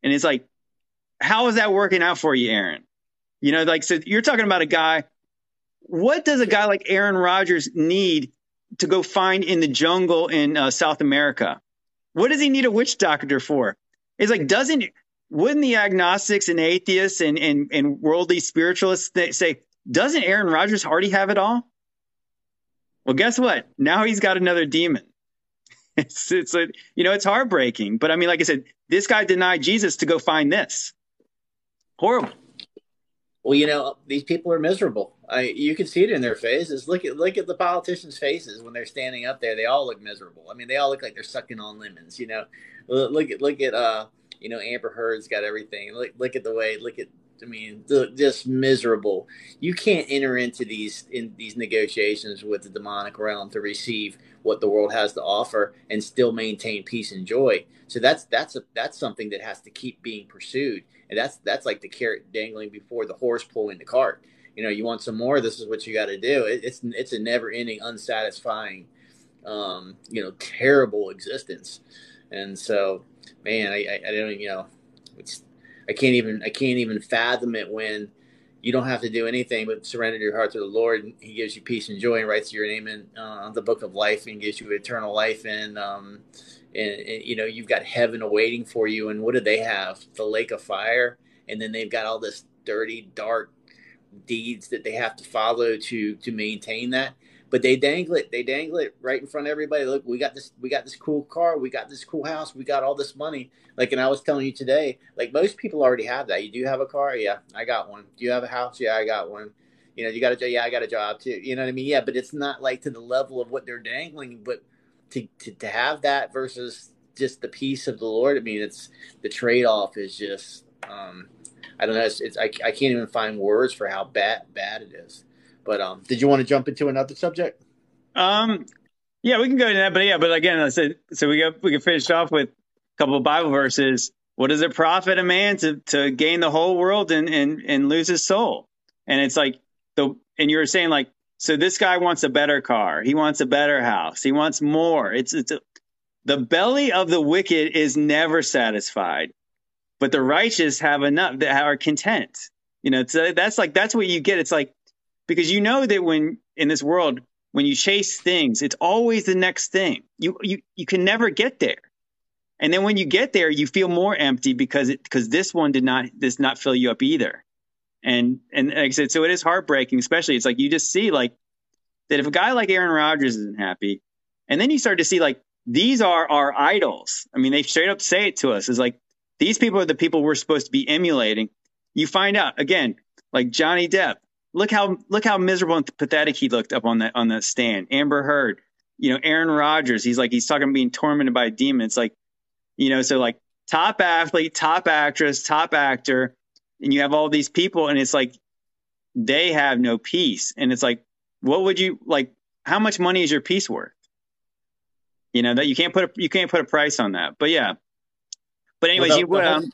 Speaker 1: And it's like, how is that working out for you, Aaron? You know, like, so you're talking about a guy. What does a guy like Aaron Rodgers need to go find in the jungle in uh, South America. What does he need a witch doctor for? It's like, doesn't, wouldn't the agnostics and atheists and, and, and worldly spiritualists say, doesn't Aaron Rodgers already have it all? Well, guess what? Now he's got another demon. It's it's a, you know it's heartbreaking. But I mean, like I said, this guy denied Jesus to go find this. Horrible.
Speaker 2: Well, you know these people are miserable. I, you can see it in their faces. Look at look at the politicians' faces when they're standing up there. They all look miserable. I mean, they all look like they're sucking on lemons. You know, look at look at uh you know Amber Heard's got everything. Look look at the way look at I mean, just miserable. You can't enter into these in these negotiations with the demonic realm to receive what the world has to offer and still maintain peace and joy. So that's that's a that's something that has to keep being pursued, and that's that's like the carrot dangling before the horse pulling the cart. You know, you want some more. This is what you got to do. It, it's it's a never ending, unsatisfying, um, you know, terrible existence. And so, man, I, I, I don't you know, it's I can't even I can't even fathom it when you don't have to do anything but surrender your heart to the Lord. And he gives you peace and joy and writes your name in uh, the book of life and gives you eternal life. And, um, and, and, you know, you've got heaven awaiting for you. And what do they have? The lake of fire. And then they've got all this dirty, dark deeds that they have to follow to, to maintain that but they dangle it they dangle it right in front of everybody. Look we got this we got this cool car we got this cool house we got all this money. Like and i was telling you today like most people already have that. You do have a car? Yeah i got one. Do you have a house? Yeah i got one. You know you got a job? Yeah i got a job too. You know what i mean? Yeah but it's not like to the level of what they're dangling but to to, to have that versus just the peace of the lord i mean it's the trade-off is just um i don't know it's, it's I, I can't even find words for how bad bad it is but um, did you want to jump into another subject?
Speaker 1: Um, yeah, we can go into that. But yeah, but again, I said so. We got we can finish off with a couple of Bible verses. What does it profit a man to to gain the whole world and and and lose his soul? And it's like the and you were saying like so this guy wants a better car. He wants a better house. He wants more. It's it's a, the belly of the wicked is never satisfied, but the righteous have enough that are content. You know, so that's like that's what you get. It's like because you know that when in this world when you chase things it's always the next thing. You you you can never get there. And then when you get there you feel more empty because it because this one did not does not fill you up either. And and like I said so it is heartbreaking especially it's like you just see like that if a guy like Aaron Rodgers isn't happy and then you start to see like these are our idols. I mean they straight up say it to us. Is like these people are the people we're supposed to be emulating. You find out again like Johnny Depp look how look how miserable and pathetic he looked up on that on that stand. Amber Heard, you know, Aaron Rodgers. He's like he's talking about being tormented by a demon. It's like, you know, so like top athlete, top actress, top actor, and you have all these people, and it's like they have no peace. And it's like, what would you like? How much money is your peace worth? You know that you can't put a, you can't put a price on that. But yeah. But anyways, well, the, you, um,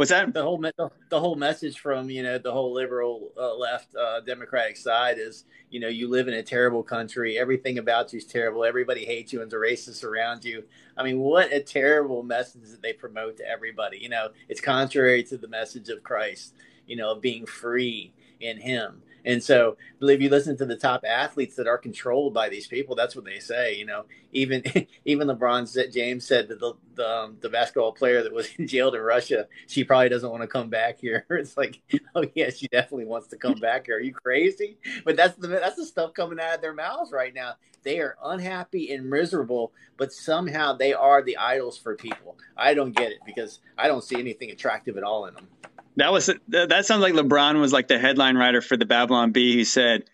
Speaker 1: What's that?
Speaker 2: The whole the, the whole message from you know the whole liberal uh, left uh, Democratic side is you know you live in a terrible country. Everything about you is terrible. Everybody hates you and the racists around you. I mean, what a terrible message that they promote to everybody. You know, it's contrary to the message of Christ. You know, of being free in Him. And so, believe you listen to the top athletes that are controlled by these people, that's what they say. You know, even even LeBron James said that the the, um, the basketball player that was jailed in Russia, she probably doesn't want to come back here. It's like, oh yeah, she definitely wants to come back here. Are you crazy? But that's the that's the stuff coming out of their mouths right now. They are unhappy and miserable, but somehow they are the idols for people. I don't get it because I don't see anything attractive at all in them.
Speaker 1: That was that sounds like LeBron was like the headline writer for the Babylon Bee who said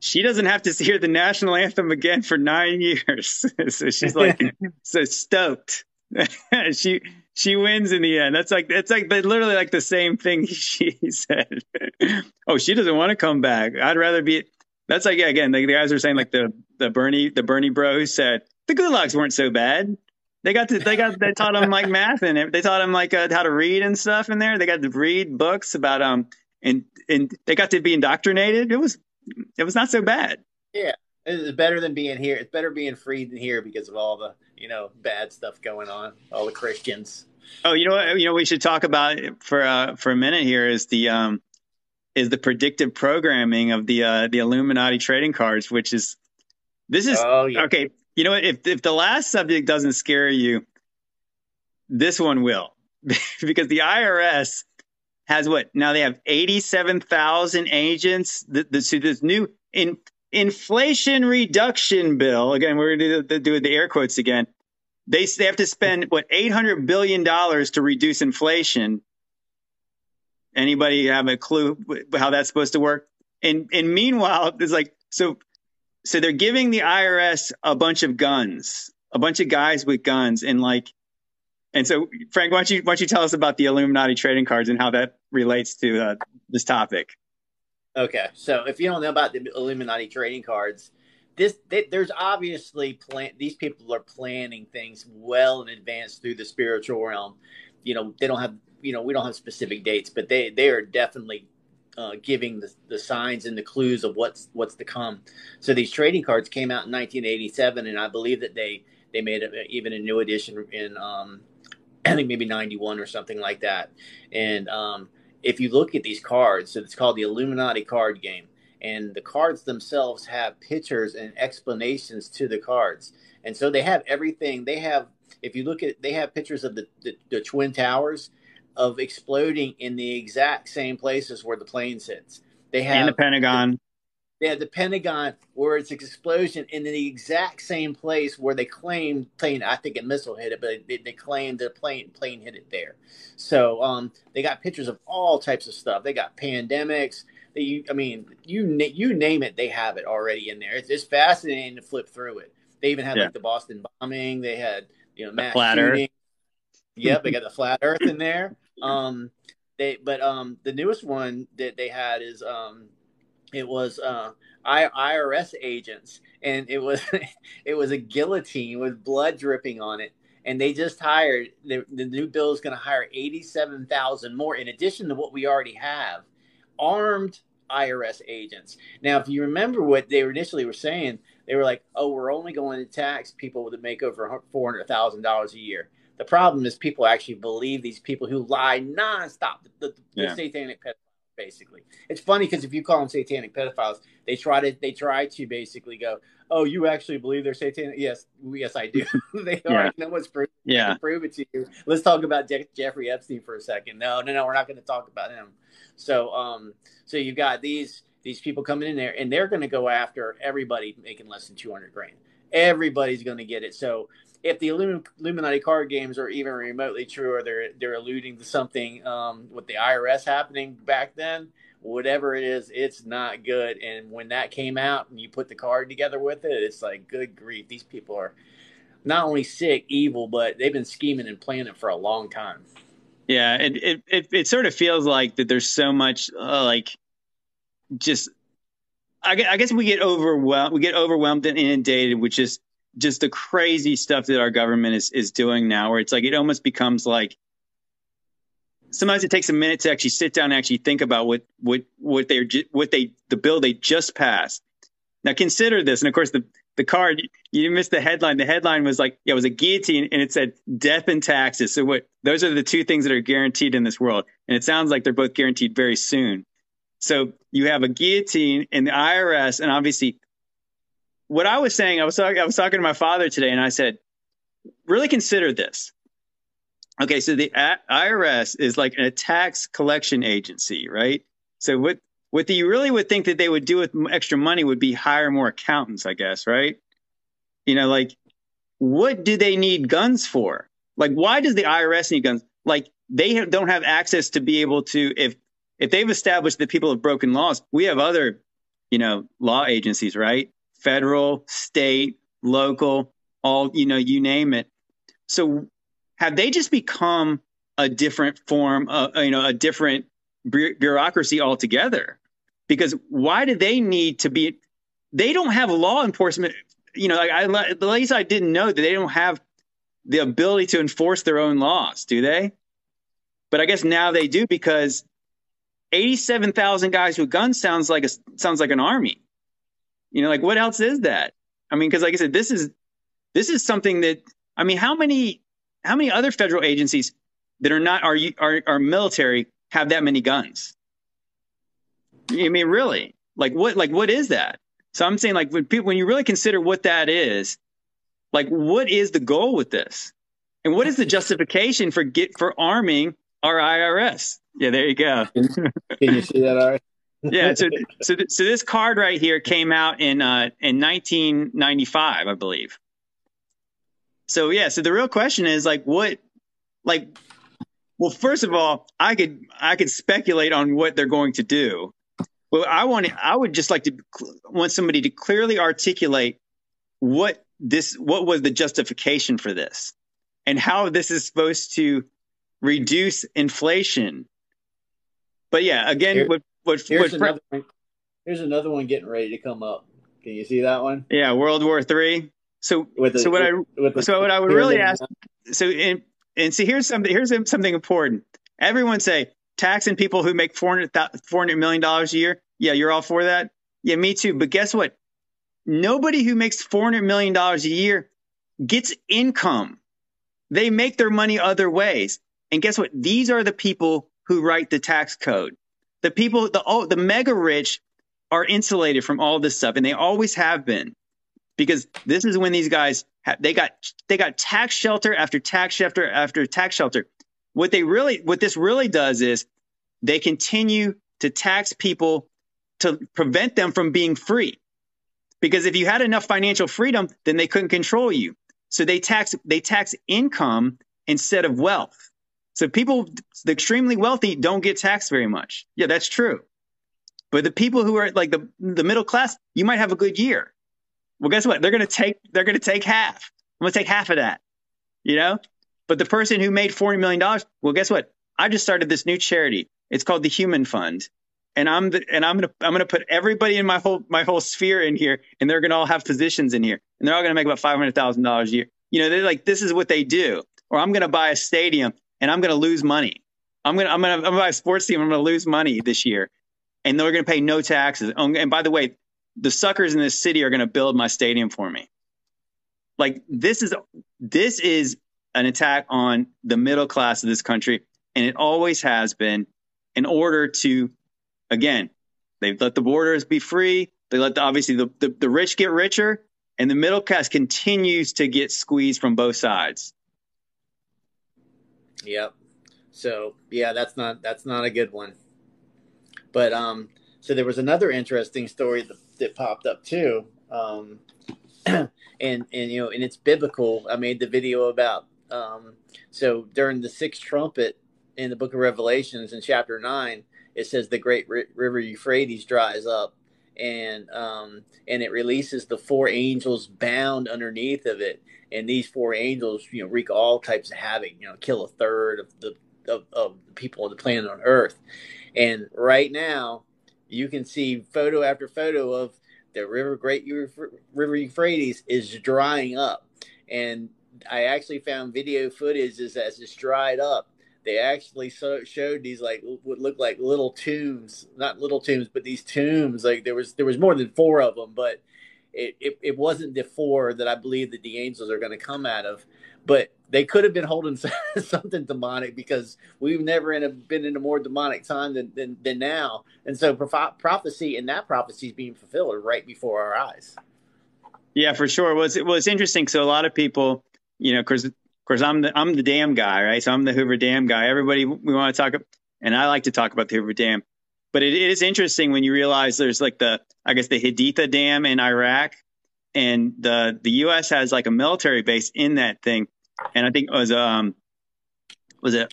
Speaker 1: she doesn't have to hear the national anthem again for nine years. so she's like so stoked. she she wins in the end. That's like it's like literally like the same thing she said. oh, she doesn't want to come back. I'd rather be. That's like yeah, again, the, the guys are saying like the the Bernie the Bernie bro who said the gulags weren't so bad. They got to, they got they taught him like math and they taught them like uh, how to read and stuff in there. They got to read books about um and and they got to be indoctrinated. It was it was not so bad.
Speaker 2: Yeah, it's better than being here. It's better being free than here because of all the you know bad stuff going on. All the Christians.
Speaker 1: Oh, you know what? You know we should talk about for uh, for a minute here is the um is the predictive programming of the uh, the Illuminati trading cards, which is this is oh, yeah. okay. You know what? If if the last subject doesn't scare you, this one will, because the IRS has what now they have eighty seven thousand agents. The, the, so this new in inflation reduction bill again. We're going to do, do the air quotes again. they they have to spend what eight hundred billion dollars to reduce inflation. Anybody have a clue how that's supposed to work? And and meanwhile, it's like so so they're giving the IRS a bunch of guns, a bunch of guys with guns, and like, and so Frank, why don't you why don't you tell us about the Illuminati trading cards and how that relates to uh, this topic?
Speaker 2: Okay, so if you don't know about the Illuminati trading cards, this they, there's obviously plan. These people are planning things well in advance through the spiritual realm. You know, they don't have you know we don't have specific dates, but they they are definitely uh, giving the, the signs and the clues of what's what's to come. So these trading cards came out in 1987, and I believe that they they made a, even a new edition in um, I think maybe 91 or something like that. And um, if you look at these cards, so it's called the Illuminati card game, and the cards themselves have pictures and explanations to the cards, and so they have everything. They have if you look at they have pictures of the, the, the twin towers of exploding in the exact same places where the plane sits. They have
Speaker 1: in the Pentagon.
Speaker 2: they have the Pentagon where it's an explosion in the exact same place where they claimed plane. I think a missile hit it, but they, they claimed the plane plane hit it there. So um, they got pictures of all types of stuff. They got pandemics. They, I mean, you you name it, they have it already in there. It's, it's fascinating to flip through it. They even had yeah. like the Boston bombing. They had you know mass shooting. Yep, they got the flat Earth in there. Um, they but um the newest one that they had is um it was uh IRS agents and it was it was a guillotine with blood dripping on it and they just hired the, the new bill is going to hire 87,000 more in addition to what we already have armed IRS agents. Now, if you remember what they initially were saying, they were like, "Oh, we're only going to tax people that make over four hundred thousand dollars a year." The problem is people actually believe these people who lie nonstop. The, the, yeah. the satanic pedophiles, basically. It's funny because if you call them satanic pedophiles, they try to they try to basically go, "Oh, you actually believe they're satanic?" Yes, yes, I do. they yeah. already know what's proof. Yeah, prove it to you. Let's talk about Je- Jeffrey Epstein for a second. No, no, no, we're not going to talk about him. So, um, so you've got these these people coming in there, and they're going to go after everybody making less than two hundred grand. Everybody's going to get it. So if the Illuminati card games are even remotely true, or they're they're alluding to something um, with the IRS happening back then, whatever it is, it's not good. And when that came out, and you put the card together with it, it's like, good grief, these people are not only sick, evil, but they've been scheming and planning it for a long time.
Speaker 1: Yeah, it it it, it sort of feels like that. There's so much uh, like just. I guess we get overwhelmed. We get overwhelmed and inundated with just just the crazy stuff that our government is is doing now, where it's like it almost becomes like sometimes it takes a minute to actually sit down and actually think about what what what they what they the bill they just passed. Now consider this, and of course the the card you missed the headline. The headline was like yeah, it was a guillotine, and it said death and taxes. So what? Those are the two things that are guaranteed in this world, and it sounds like they're both guaranteed very soon. So you have a guillotine in the IRS, and obviously what I was saying, I was talking, I was talking to my father today, and I said, really consider this. Okay, so the IRS is like a tax collection agency, right? So what what you really would think that they would do with extra money would be hire more accountants, I guess, right? You know, like what do they need guns for? Like, why does the IRS need guns? Like, they don't have access to be able to if if they've established that people have broken laws. We have other, you know, law agencies, right? Federal, state, local, all, you know, you name it. So have they just become a different form, uh, you know, a different bureaucracy altogether? Because why do they need to be? They don't have law enforcement. You know, like I, at least I didn't know that they don't have the ability to enforce their own laws, do they? But I guess now they do because 87,000 guys with guns sounds like a sounds like an army. You know, like what else is that? I mean, because like I said, this is this is something that I mean, how many how many other federal agencies that are not are are, are military have that many guns? I mean, really, like what like what is that? So I'm saying like when people when you really consider what that is, like what is the goal with this, and what is the justification for get for arming our IRS? Yeah, there you go.
Speaker 2: Can you see that?
Speaker 1: Yeah. So, so, so this card right here came out in uh, in 1995, I believe. So yeah, so the real question is like what like well first of all, I could I could speculate on what they're going to do. Well, I want I would just like to want somebody to clearly articulate what this what was the justification for this and how this is supposed to reduce inflation. But yeah, again, Here, what, what,
Speaker 2: here's, what, another one, here's another one getting ready to come up. Can you see that one?
Speaker 1: Yeah, World War Three. So, the, so what with, I the, so what I would really ask. So and and see here's something here's something important. Everyone say taxing people who make 400, $400 million a year. Yeah, you're all for that. Yeah, me too. But guess what? Nobody who makes $400 million a year gets income. They make their money other ways. And guess what? These are the people who write the tax code. The people, the, oh, the mega rich are insulated from all this stuff and they always have been because this is when these guys have, they got they got tax shelter after tax shelter after tax shelter. What they really what this really does is they continue to tax people to prevent them from being free. Because if you had enough financial freedom, then they couldn't control you. So they tax they tax income instead of wealth. So people the extremely wealthy don't get taxed very much. Yeah, that's true. But the people who are like the the middle class, you might have a good year. Well, guess what? They're gonna take they're gonna take half. I'm gonna take half of that. You know? But the person who made forty million dollars, well, guess what? I just started this new charity. It's called the Human Fund and I'm the, and I'm gonna I'm gonna put everybody in my whole my whole sphere in here, and they're gonna all have positions in here, and they're all gonna make about five hundred thousand dollars a year. You know, they're like this is what they do. Or I'm gonna buy a stadium and I'm gonna lose money. I'm I'm gonna I'm gonna buy a sports team. I'm gonna lose money this year, and they're gonna pay no taxes. Oh, and by the way, the suckers in this city are gonna build my stadium for me. Like this is this is an attack on the middle class of this country, and it always has been in order to again, they let the borders be free. They let the, obviously the, the, the rich get richer, and the middle class continues to get squeezed from both sides.
Speaker 2: Yep. So yeah, that's not that's not a good one. But um, so there was another interesting story that, that popped up too. Um, and and you know, and it's biblical. I made the video about um, so during the sixth trumpet in the book of Revelations in chapter nine, it says the great river Euphrates dries up, and um, and it releases the four angels bound underneath of it, and these four angels, you know, wreak all types of havoc. You know, kill a third of the of, of the people on the planet on Earth, and right now, you can see photo after photo of the river, Great River Euphrates, is drying up, and I actually found video footage as it's dried up they actually so, showed these like what looked like little tombs, not little tombs, but these tombs. Like there was there was more than four of them, but it, it, it wasn't the four that I believe that the angels are going to come out of. But they could have been holding something demonic because we've never in a, been in a more demonic time than, than, than now. And so prophecy and that prophecy is being fulfilled right before our eyes.
Speaker 1: Yeah, for sure. Was it was interesting. So a lot of people, you know, because course, I'm the I'm the dam guy, right? So I'm the Hoover Dam guy. Everybody we want to talk, and I like to talk about the Hoover Dam. But it, it is interesting when you realize there's like the I guess the Haditha Dam in Iraq, and the the U.S. has like a military base in that thing, and I think it was um was it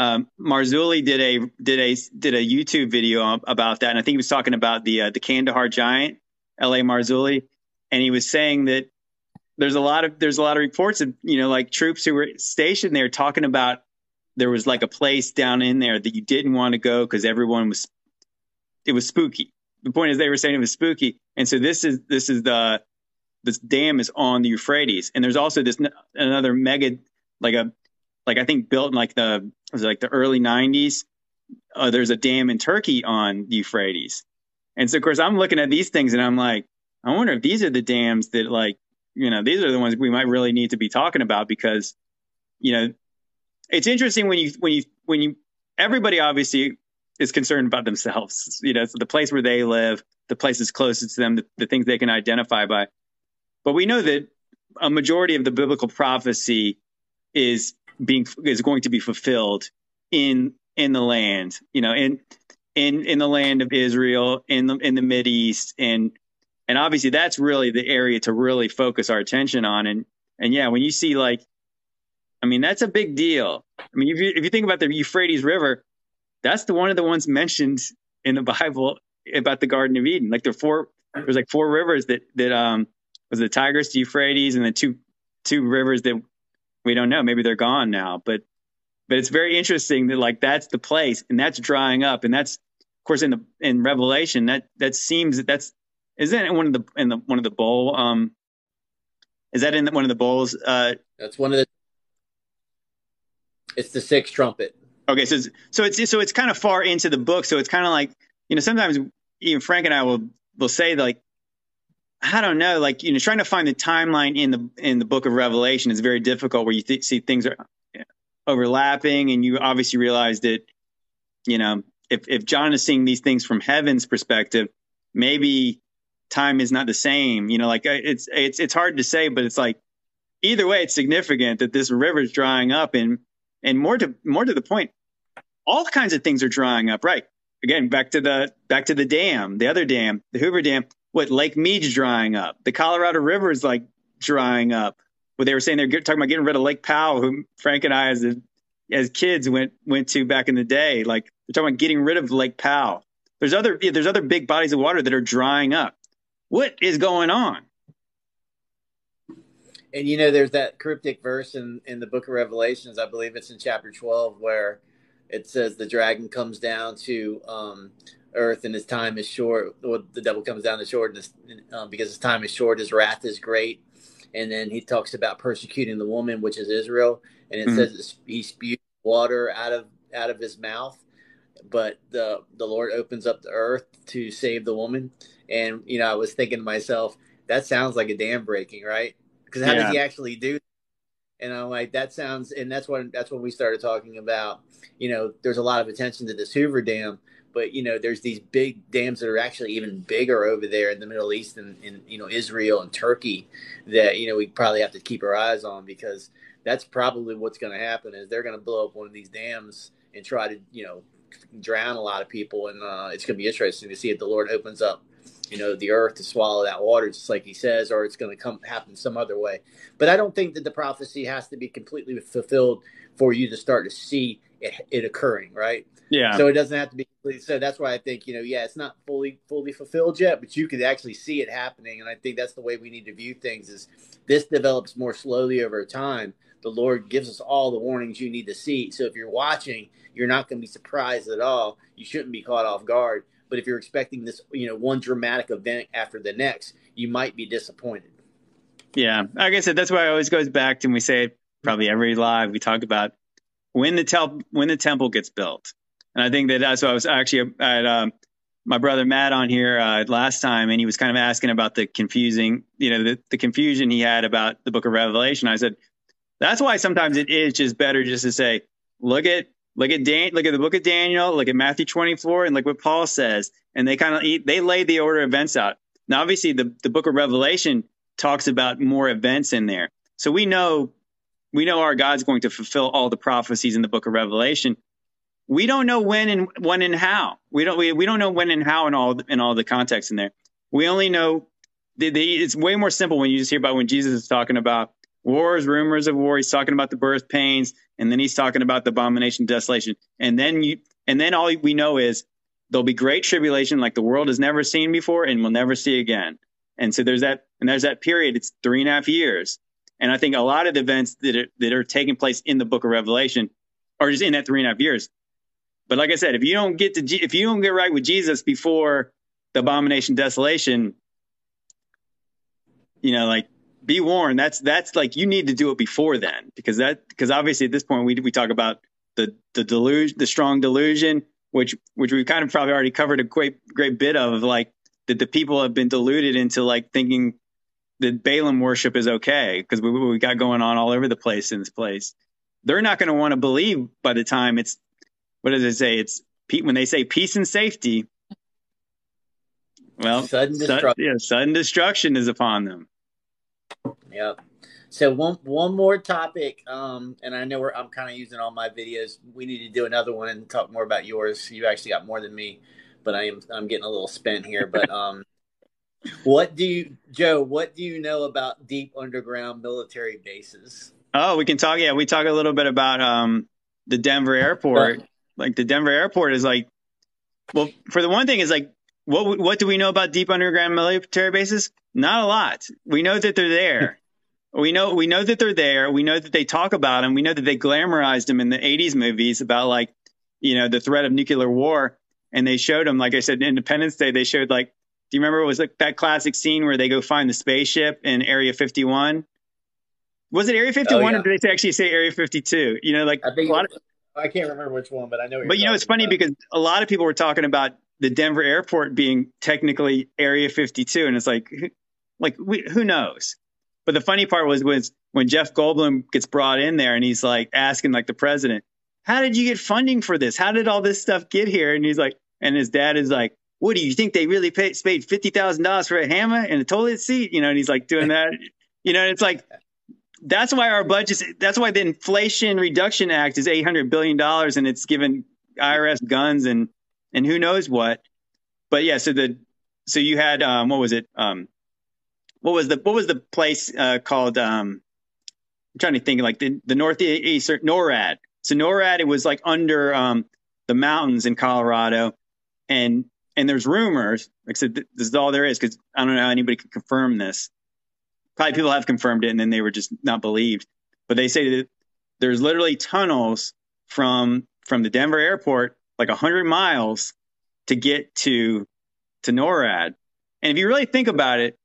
Speaker 1: um, Marzulli did a did a did a YouTube video about that, and I think he was talking about the uh, the Kandahar Giant, L.A. Marzulli, and he was saying that there's a lot of there's a lot of reports of you know like troops who were stationed there talking about there was like a place down in there that you didn't want to go because everyone was it was spooky. The point is they were saying it was spooky, and so this is this is the this dam is on the Euphrates, and there's also this another mega like a like I think built in like the was like the early 90s. Uh, there's a dam in Turkey on the Euphrates, and so of course I'm looking at these things and I'm like, I wonder if these are the dams that like you know, these are the ones we might really need to be talking about because, you know, it's interesting when you when you when you everybody obviously is concerned about themselves. You know, so the place where they live, the places closest to them, the, the things they can identify by. But we know that a majority of the biblical prophecy is being is going to be fulfilled in in the land. You know, in in in the land of Israel, in the in the Mid East, and and obviously that's really the area to really focus our attention on. And And yeah, when you see like, I mean, that's a big deal. I mean, if you if you think about the Euphrates River, that's the one of the ones mentioned in the Bible about the Garden of Eden. Like there four, there's like four rivers that that um was the Tigris, the Euphrates, and the two two rivers that we don't know. Maybe they're gone now, but but it's very interesting that like that's the place and that's drying up, and that's of course in the in Revelation that that seems that that's isn't it one of the in the one of the bowl um is that in one of the bowls? Uh,
Speaker 2: that's one of the. It's the sixth trumpet.
Speaker 1: Okay, so it's, so it's so it's kind of far into the book, so it's kind of like you know sometimes even Frank and I will will say like I don't know, like you know, trying to find the timeline in the in the Book of Revelation is very difficult. Where you th- see things are overlapping, and you obviously realize that you know if if John is seeing these things from heaven's perspective, maybe time is not the same. You know, like uh, it's it's it's hard to say, but it's like either way, it's significant that this river is drying up, and and more to more to the point, all kinds of things are drying up. Right? Again, back to the back to the dam, the other dam, the Hoover Dam what Lake Mead's drying up. The Colorado River is like drying up. What they were saying they're talking about getting rid of Lake Powell, who Frank and I as a, as kids went went to back in the day. Like they're talking about getting rid of Lake Powell. There's other yeah, there's other big bodies of water that are drying up. What is going on?
Speaker 2: And you know, there's that cryptic verse in in the Book of Revelations. I believe it's in chapter 12 where it says the dragon comes down to um, earth and his time is short. Well, the devil comes down to short his, um, because his time is short. His wrath is great. And then he talks about persecuting the woman, which is Israel. And it mm-hmm. says he spews water out of out of his mouth. But the the Lord opens up the earth to save the woman. And you know, I was thinking to myself, that sounds like a dam breaking, right? Because how yeah. does he actually do? That? And I'm like, that sounds, and that's when that's when we started talking about, you know, there's a lot of attention to this Hoover Dam, but you know there's these big dams that are actually even bigger over there in the middle east and in you know israel and turkey that you know we probably have to keep our eyes on because that's probably what's going to happen is they're going to blow up one of these dams and try to you know drown a lot of people and uh, it's going to be interesting to see if the lord opens up you know the earth to swallow that water just like he says or it's going to come happen some other way but i don't think that the prophecy has to be completely fulfilled for you to start to see it, it occurring right
Speaker 1: yeah.
Speaker 2: So it doesn't have to be so that's why I think, you know, yeah, it's not fully fully fulfilled yet, but you could actually see it happening. And I think that's the way we need to view things is this develops more slowly over time. The Lord gives us all the warnings you need to see. So if you're watching, you're not going to be surprised at all. You shouldn't be caught off guard. But if you're expecting this, you know, one dramatic event after the next, you might be disappointed.
Speaker 1: Yeah. Like I said, that's why it always goes back to, and we say probably every live, we talk about when the, tel- when the temple gets built and I think that that's what I was actually at um, my brother Matt on here uh, last time, and he was kind of asking about the confusing, you know, the, the confusion he had about the book of Revelation. I said, that's why sometimes it is just better just to say, look at look at Dan, look at the book of Daniel, look at Matthew 24, and look what Paul says. And they kind of they lay the order of events out. Now, obviously, the the book of Revelation talks about more events in there, so we know we know our God's going to fulfill all the prophecies in the book of Revelation we don't know when and when and how. We don't we, we don't know when and how in all in all the context in there. We only know the, the, it's way more simple when you just hear about when Jesus is talking about wars, rumors of war. He's talking about the birth pains, and then he's talking about the abomination, desolation, and then you and then all we know is there'll be great tribulation like the world has never seen before and will never see again. And so there's that and there's that period. It's three and a half years. And I think a lot of the events that are, that are taking place in the book of Revelation are just in that three and a half years. But like I said, if you don't get to if you don't get right with Jesus before the abomination desolation, you know, like be warned. That's that's like you need to do it before then because that because obviously at this point we we talk about the the delusion, the strong delusion, which which we've kind of probably already covered a great great bit of like that the people have been deluded into like thinking that Balaam worship is okay because we we got going on all over the place in this place. They're not going to want to believe by the time it's what does it say? It's when they say peace and safety. Well, sudden destruction. Sudden, yeah, sudden destruction is upon them.
Speaker 2: Yep. So one one more topic, um, and I know I'm kind of using all my videos. We need to do another one and talk more about yours. You actually got more than me, but I am I'm getting a little spent here. But um, what do you, Joe? What do you know about deep underground military bases?
Speaker 1: Oh, we can talk. Yeah, we talk a little bit about um, the Denver airport. Like the Denver airport is like, well, for the one thing is like, what what do we know about deep underground military bases? Not a lot. We know that they're there. we know we know that they're there. We know that they talk about them. We know that they glamorized them in the '80s movies about like, you know, the threat of nuclear war. And they showed them, like I said, Independence Day. They showed like, do you remember it was like that classic scene where they go find the spaceship in Area 51? Was it Area 51 oh, yeah. or did they actually say Area 52? You know, like
Speaker 2: I think a lot of, I can't remember which one, but I know.
Speaker 1: but you know, it's funny
Speaker 2: about.
Speaker 1: because a lot of people were talking about the Denver airport being technically Area 52, and it's like, like we, who knows? But the funny part was was when Jeff Goldblum gets brought in there, and he's like asking like the president, "How did you get funding for this? How did all this stuff get here?" And he's like, and his dad is like, "What do you think they really paid, paid fifty thousand dollars for a hammer and a toilet seat?" You know, and he's like doing that. You know, it's like that's why our budget. That's why the Inflation Reduction Act is eight hundred billion dollars, and it's given IRS guns and and who knows what. But yeah, so the so you had um, what was it? Um, what was the what was the place uh, called? Um, I'm trying to think like the the northeast NORAD. So NORAD it was like under um, the mountains in Colorado, and and there's rumors. Like I said, this is all there is because I don't know how anybody can confirm this probably people have confirmed it and then they were just not believed. But they say that there's literally tunnels from from the Denver airport, like hundred miles, to get to to NORAD. And if you really think about it,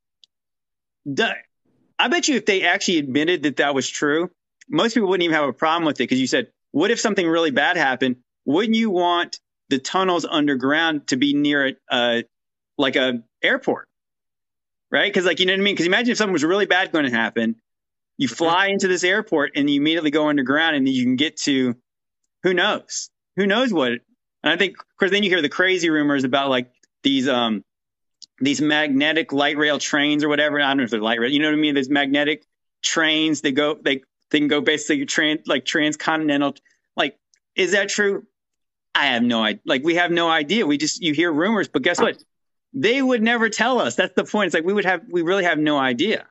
Speaker 1: I bet you if they actually admitted that that was true, most people wouldn't even have a problem with it because you said, what if something really bad happened? Wouldn't you want the tunnels underground to be near a, uh, like a airport? right? Because like you know what I mean? Because imagine if something was really bad going to happen, you mm-hmm. fly into this airport and you immediately go underground and you can get to who knows who knows what. And I think of course then you hear the crazy rumors about like these um these magnetic light rail trains or whatever. I don't know if they're light rail. You know what I mean? There's magnetic trains. They go they they can go basically trans like transcontinental. Like is that true? I have no idea. Like we have no idea. We just you hear rumors, but guess what? they would never tell us. That's the point. It's like we would have, we really have no idea.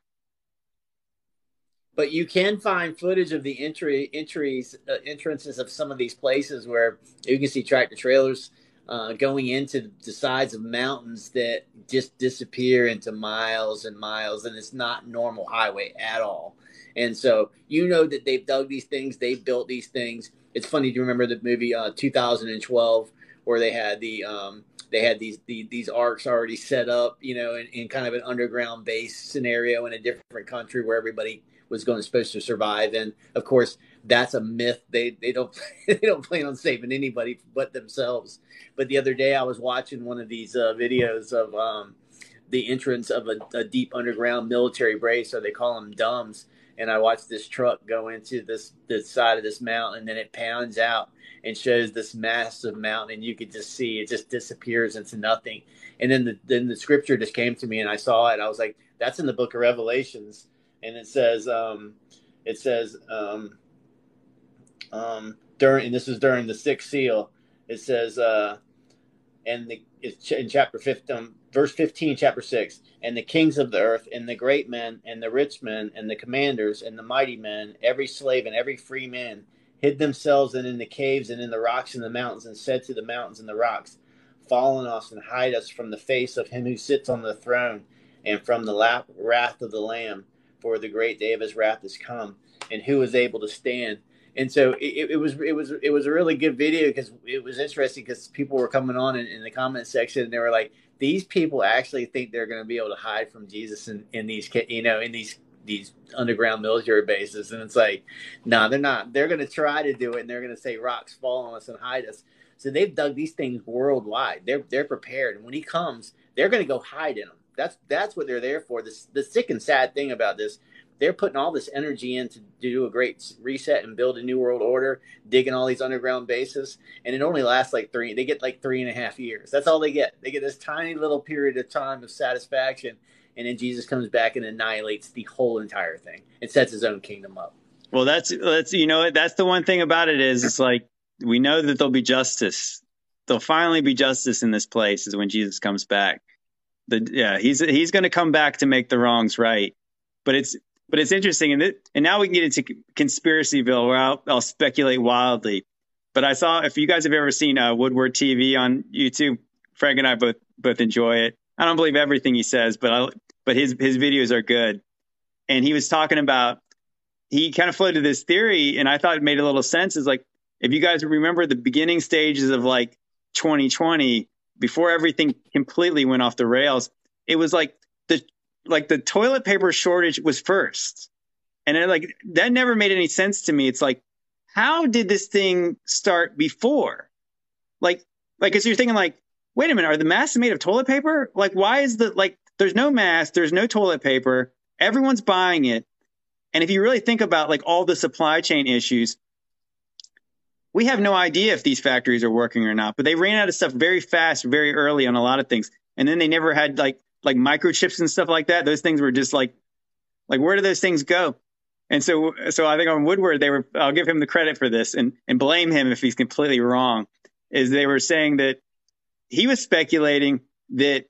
Speaker 2: But you can find footage of the entry entries uh, entrances of some of these places where you can see tractor trailers uh, going into the sides of mountains that just disappear into miles and miles, and it's not normal highway at all. And so you know that they've dug these things, they've built these things. It's funny to remember the movie uh, 2012 where they had the um, they had these the, these arks already set up, you know, in, in kind of an underground base scenario in a different country where everybody was going supposed to survive. And of course, that's a myth. They they don't they don't plan on saving anybody but themselves. But the other day, I was watching one of these uh, videos of um, the entrance of a, a, deep underground military base, so they call them DUMBs. And I watched this truck go into this the side of this mountain, and then it pounds out and shows this massive mountain, and you could just see it just disappears into nothing. And then the then the scripture just came to me, and I saw it. I was like, "That's in the Book of Revelations," and it says, um, "It says um, um, during and this is during the sixth seal. It says, uh, and the it's in chapter 15, um, verse 15, chapter 6. And the kings of the earth, and the great men, and the rich men, and the commanders, and the mighty men, every slave and every free man, hid themselves and in the caves and in the rocks and the mountains, and said to the mountains and the rocks, Fall on us and hide us from the face of him who sits on the throne and from the lap, wrath of the Lamb, for the great day of his wrath is come, and who is able to stand? And so it, it was it was it was a really good video because it was interesting because people were coming on in, in the comment section and they were like, these people actually think they're going to be able to hide from Jesus in, in these you know in these these underground military bases, and it's like, no, nah, they're not. They're going to try to do it, and they're going to say rocks fall on us and hide us. So they've dug these things worldwide. They're they're prepared, and when he comes, they're going to go hide in them. That's that's what they're there for. This the sick and sad thing about this, they're putting all this energy in to do a great reset and build a new world order, digging all these underground bases, and it only lasts like three. They get like three and a half years. That's all they get. They get this tiny little period of time of satisfaction, and then Jesus comes back and annihilates the whole entire thing and sets his own kingdom up.
Speaker 1: Well, that's that's you know that's the one thing about it is it's like we know that there'll be justice. There'll finally be justice in this place is when Jesus comes back. The yeah, he's he's going to come back to make the wrongs right. But it's but it's interesting, and and now we can get into conspiracyville, where I'll, I'll speculate wildly. But I saw if you guys have ever seen uh, Woodward TV on YouTube, Frank and I both both enjoy it. I don't believe everything he says, but I, but his his videos are good. And he was talking about he kind of floated this theory, and I thought it made a little sense. Is like if you guys remember the beginning stages of like 2020, before everything completely went off the rails, it was like the like the toilet paper shortage was first, and it, like that never made any sense to me. It's like how did this thing start before? Like like because you're thinking like wait a minute, are the masks made of toilet paper? Like, why is the like? There's no mask, there's no toilet paper. Everyone's buying it, and if you really think about like all the supply chain issues, we have no idea if these factories are working or not. But they ran out of stuff very fast, very early on a lot of things, and then they never had like like microchips and stuff like that. Those things were just like like where do those things go? And so so I think on Woodward they were I'll give him the credit for this and and blame him if he's completely wrong. Is they were saying that he was speculating that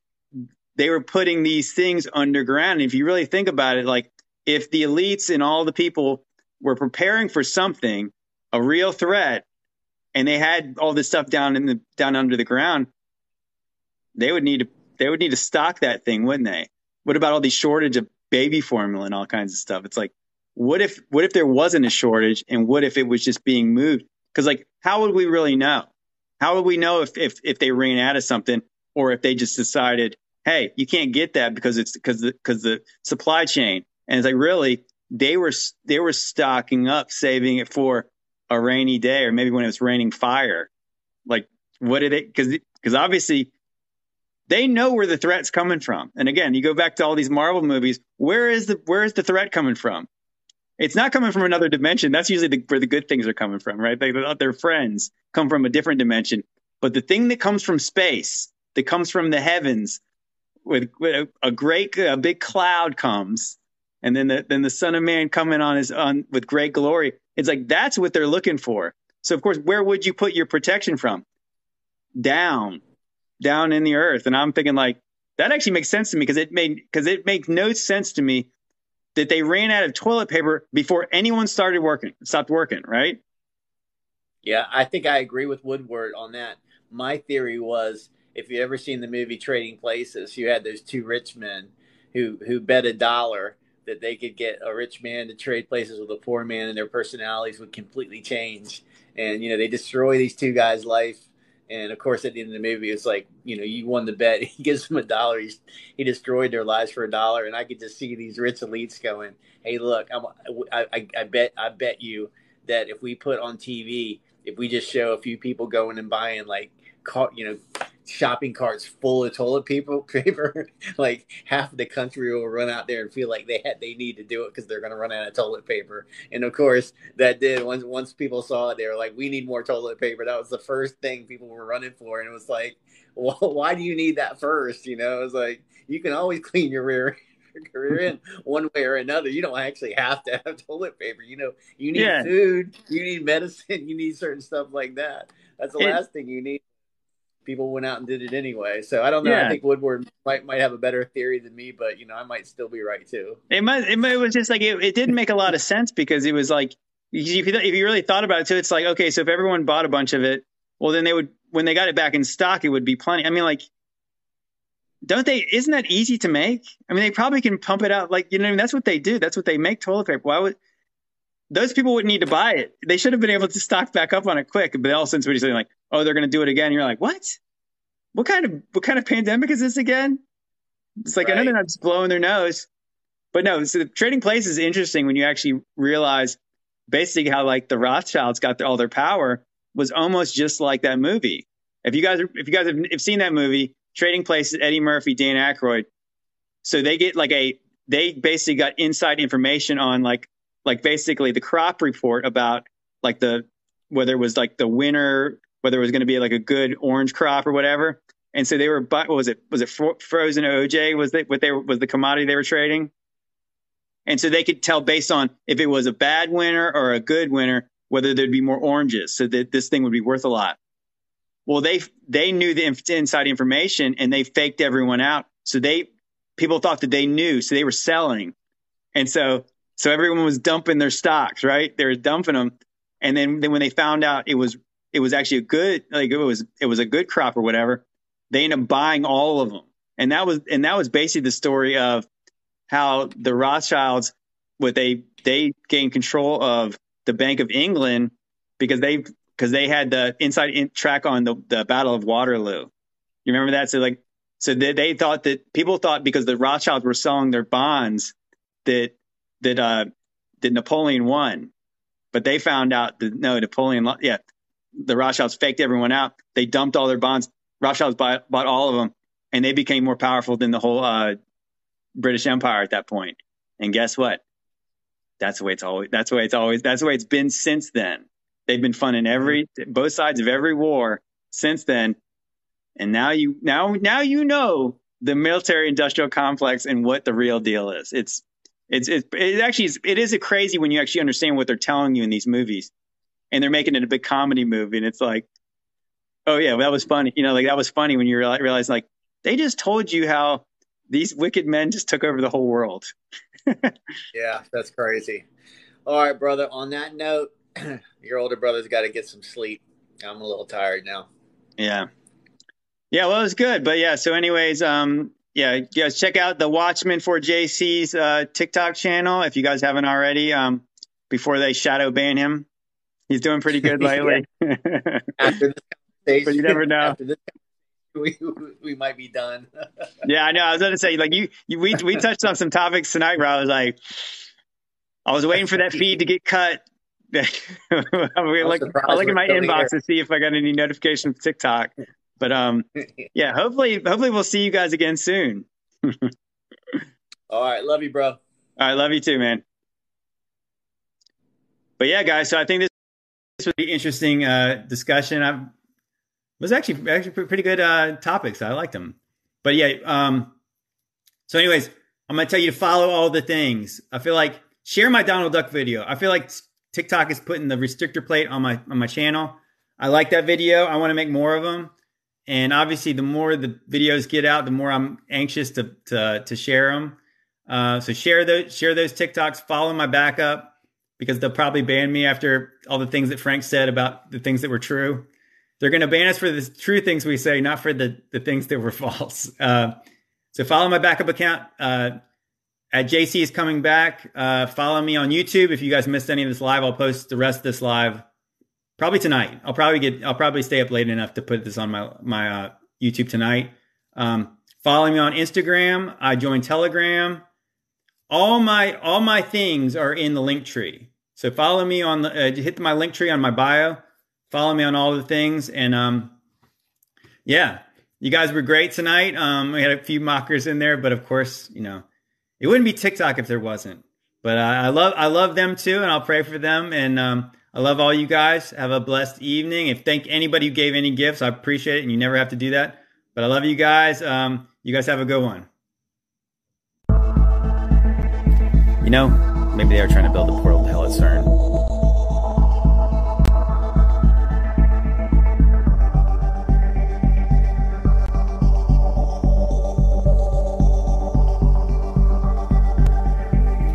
Speaker 1: they were putting these things underground. And if you really think about it, like if the elites and all the people were preparing for something, a real threat, and they had all this stuff down in the down under the ground, they would need to they would need to stock that thing, wouldn't they? What about all these shortage of baby formula and all kinds of stuff? It's like, what if what if there wasn't a shortage, and what if it was just being moved? Because like, how would we really know? How would we know if, if, if they ran out of something or if they just decided, hey, you can't get that because it's because the, because the supply chain. And it's like, really, they were, they were stocking up, saving it for a rainy day or maybe when it was raining fire. Like, what did it, because, because obviously they know where the threat's coming from. And again, you go back to all these Marvel movies. Where is the, where is the threat coming from? It's not coming from another dimension. That's usually the, where the good things are coming from, right? They, their friends come from a different dimension. But the thing that comes from space, that comes from the heavens, with, with a, a, great, a big cloud comes, and then the then the Son of Man coming on his on with great glory. It's like that's what they're looking for. So of course, where would you put your protection from? Down, down in the earth. And I'm thinking like that actually makes sense to me because it made because it makes no sense to me that they ran out of toilet paper before anyone started working, stopped working, right?
Speaker 2: Yeah, I think I agree with Woodward on that. My theory was if you ever seen the movie Trading Places, you had those two rich men who who bet a dollar that they could get a rich man to trade places with a poor man and their personalities would completely change. And you know, they destroy these two guys' life and of course, at the end of the movie, it's like, you know, you won the bet. He gives them a dollar. He's, he destroyed their lives for a dollar. And I could just see these rich elites going, hey, look, I'm, I, I, I bet I bet you that if we put on TV, if we just show a few people going and buying like you know, shopping carts full of toilet paper, paper, like half of the country will run out there and feel like they had they need to do it because they're going to run out of toilet paper. And of course, that did once once people saw it, they were like, "We need more toilet paper." That was the first thing people were running for, and it was like, "Well, why do you need that first? You know, it was like you can always clean your rear career in one way or another. You don't actually have to have toilet paper. You know, you need yeah. food, you need medicine, you need certain stuff like that. That's the it, last thing you need people went out and did it anyway. So I don't know. Yeah. I think Woodward might might have a better theory than me, but you know, I might still be right too.
Speaker 1: It might. It, it was just like it, it didn't make a lot of sense because it was like if you, if you really thought about it, so it's like okay, so if everyone bought a bunch of it, well, then they would when they got it back in stock, it would be plenty. I mean, like. Don't they? Isn't that easy to make? I mean, they probably can pump it out. Like you know, I mean, that's what they do. That's what they make toilet paper. Why would those people wouldn't need to buy it. They should have been able to stock back up on it quick. But all of a sudden, somebody's saying like, "Oh, they're going to do it again." You're like, "What? what kind of what kind of pandemic is this again? It's like right. I know they're not just blowing their nose, but no. So trading place is interesting when you actually realize basically how like the Rothschilds got all their power was almost just like that movie. If you guys if you guys have, have seen that movie, Trading Places, Eddie Murphy, Dan Aykroyd, so they get like a they basically got inside information on like like basically the crop report about like the whether it was like the winter whether it was going to be like a good orange crop or whatever. And so they were, what was it? Was it frozen OJ? Was that what they was the commodity they were trading? And so they could tell based on if it was a bad winter or a good winter, whether there'd be more oranges so that this thing would be worth a lot. Well, they, they knew the inside information and they faked everyone out So they people thought that they knew, so they were selling, and so so everyone was dumping their stocks, right? They were dumping them, and then then when they found out it was it was actually a good like it was it was a good crop or whatever, they ended up buying all of them, and that was and that was basically the story of how the Rothschilds what they they gained control of the Bank of England because they because they had the inside in track on the, the Battle of Waterloo. You remember that? So like so they, they thought that people thought because the Rothschilds were selling their bonds that that uh that Napoleon won, but they found out that no Napoleon yeah the Rothschilds faked everyone out. They dumped all their bonds. Rothschilds bought, bought all of them, and they became more powerful than the whole uh, British Empire at that point. And guess what? That's the way it's always. That's the way it's always. That's the way it's been since then. They've been funding every both sides of every war since then, and now you now now you know the military industrial complex and what the real deal is. It's it's it's it actually is, it is a crazy when you actually understand what they're telling you in these movies, and they're making it a big comedy movie, and it's like, oh yeah, that was funny. You know, like that was funny when you realize like they just told you how these wicked men just took over the whole world.
Speaker 2: yeah, that's crazy. All right, brother. On that note, your older brother's got to get some sleep. I'm a little tired now.
Speaker 1: Yeah. Yeah, well, it was good. But yeah, so, anyways, um, yeah, guys, check out the Watchman for JC's uh, TikTok channel if you guys haven't already. Um, before they shadow ban him, he's doing pretty good lately. after this conversation, but you never know. After this
Speaker 2: we we might be done.
Speaker 1: yeah, I know. I was going to say, like you, you, we we touched on some topics tonight where I was like, I was waiting for that feed to get cut. I'm look, I look at my inbox here. to see if I got any notification from TikTok. But um, yeah, hopefully, hopefully we'll see you guys again soon.
Speaker 2: All right, love you, bro. All
Speaker 1: right, love you too, man. But yeah, guys, so I think this, this was an interesting uh, discussion. I've was actually actually pretty good uh, topics. I liked them. But yeah, um, so anyways, I'm gonna tell you to follow all the things. I feel like share my Donald Duck video. I feel like TikTok is putting the restrictor plate on my on my channel. I like that video. I want to make more of them. And obviously, the more the videos get out, the more I'm anxious to to, to share them. Uh, so share those share those TikToks. Follow my backup because they'll probably ban me after all the things that Frank said about the things that were true. They're going to ban us for the true things we say, not for the, the things that were false. Uh, so follow my backup account uh, at JC is coming back. Uh, follow me on YouTube. If you guys missed any of this live, I'll post the rest of this live probably tonight. I'll probably get. I'll probably stay up late enough to put this on my my uh, YouTube tonight. Um, follow me on Instagram. I joined Telegram. All my all my things are in the link tree. So follow me on the uh, hit my link tree on my bio follow me on all the things. And um, yeah, you guys were great tonight. Um, we had a few mockers in there, but of course, you know, it wouldn't be TikTok if there wasn't. But uh, I love I love them too, and I'll pray for them. And um, I love all you guys. Have a blessed evening. If thank anybody who gave any gifts, I appreciate it, and you never have to do that. But I love you guys. Um, you guys have a good one. You know, maybe they are trying to build a portal to hell at CERN.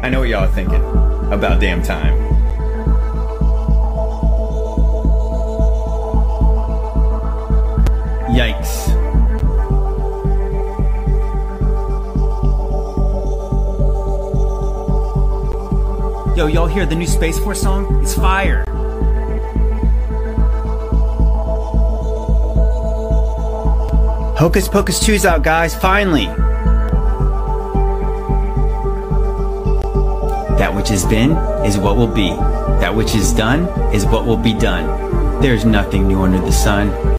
Speaker 1: I know what y'all are thinking. About damn time. Yikes. Yo, y'all hear the new Space Force song? It's fire. Hocus Pocus 2's out, guys, finally. That which has been is what will be. That which is done is what will be done. There is nothing new under the sun.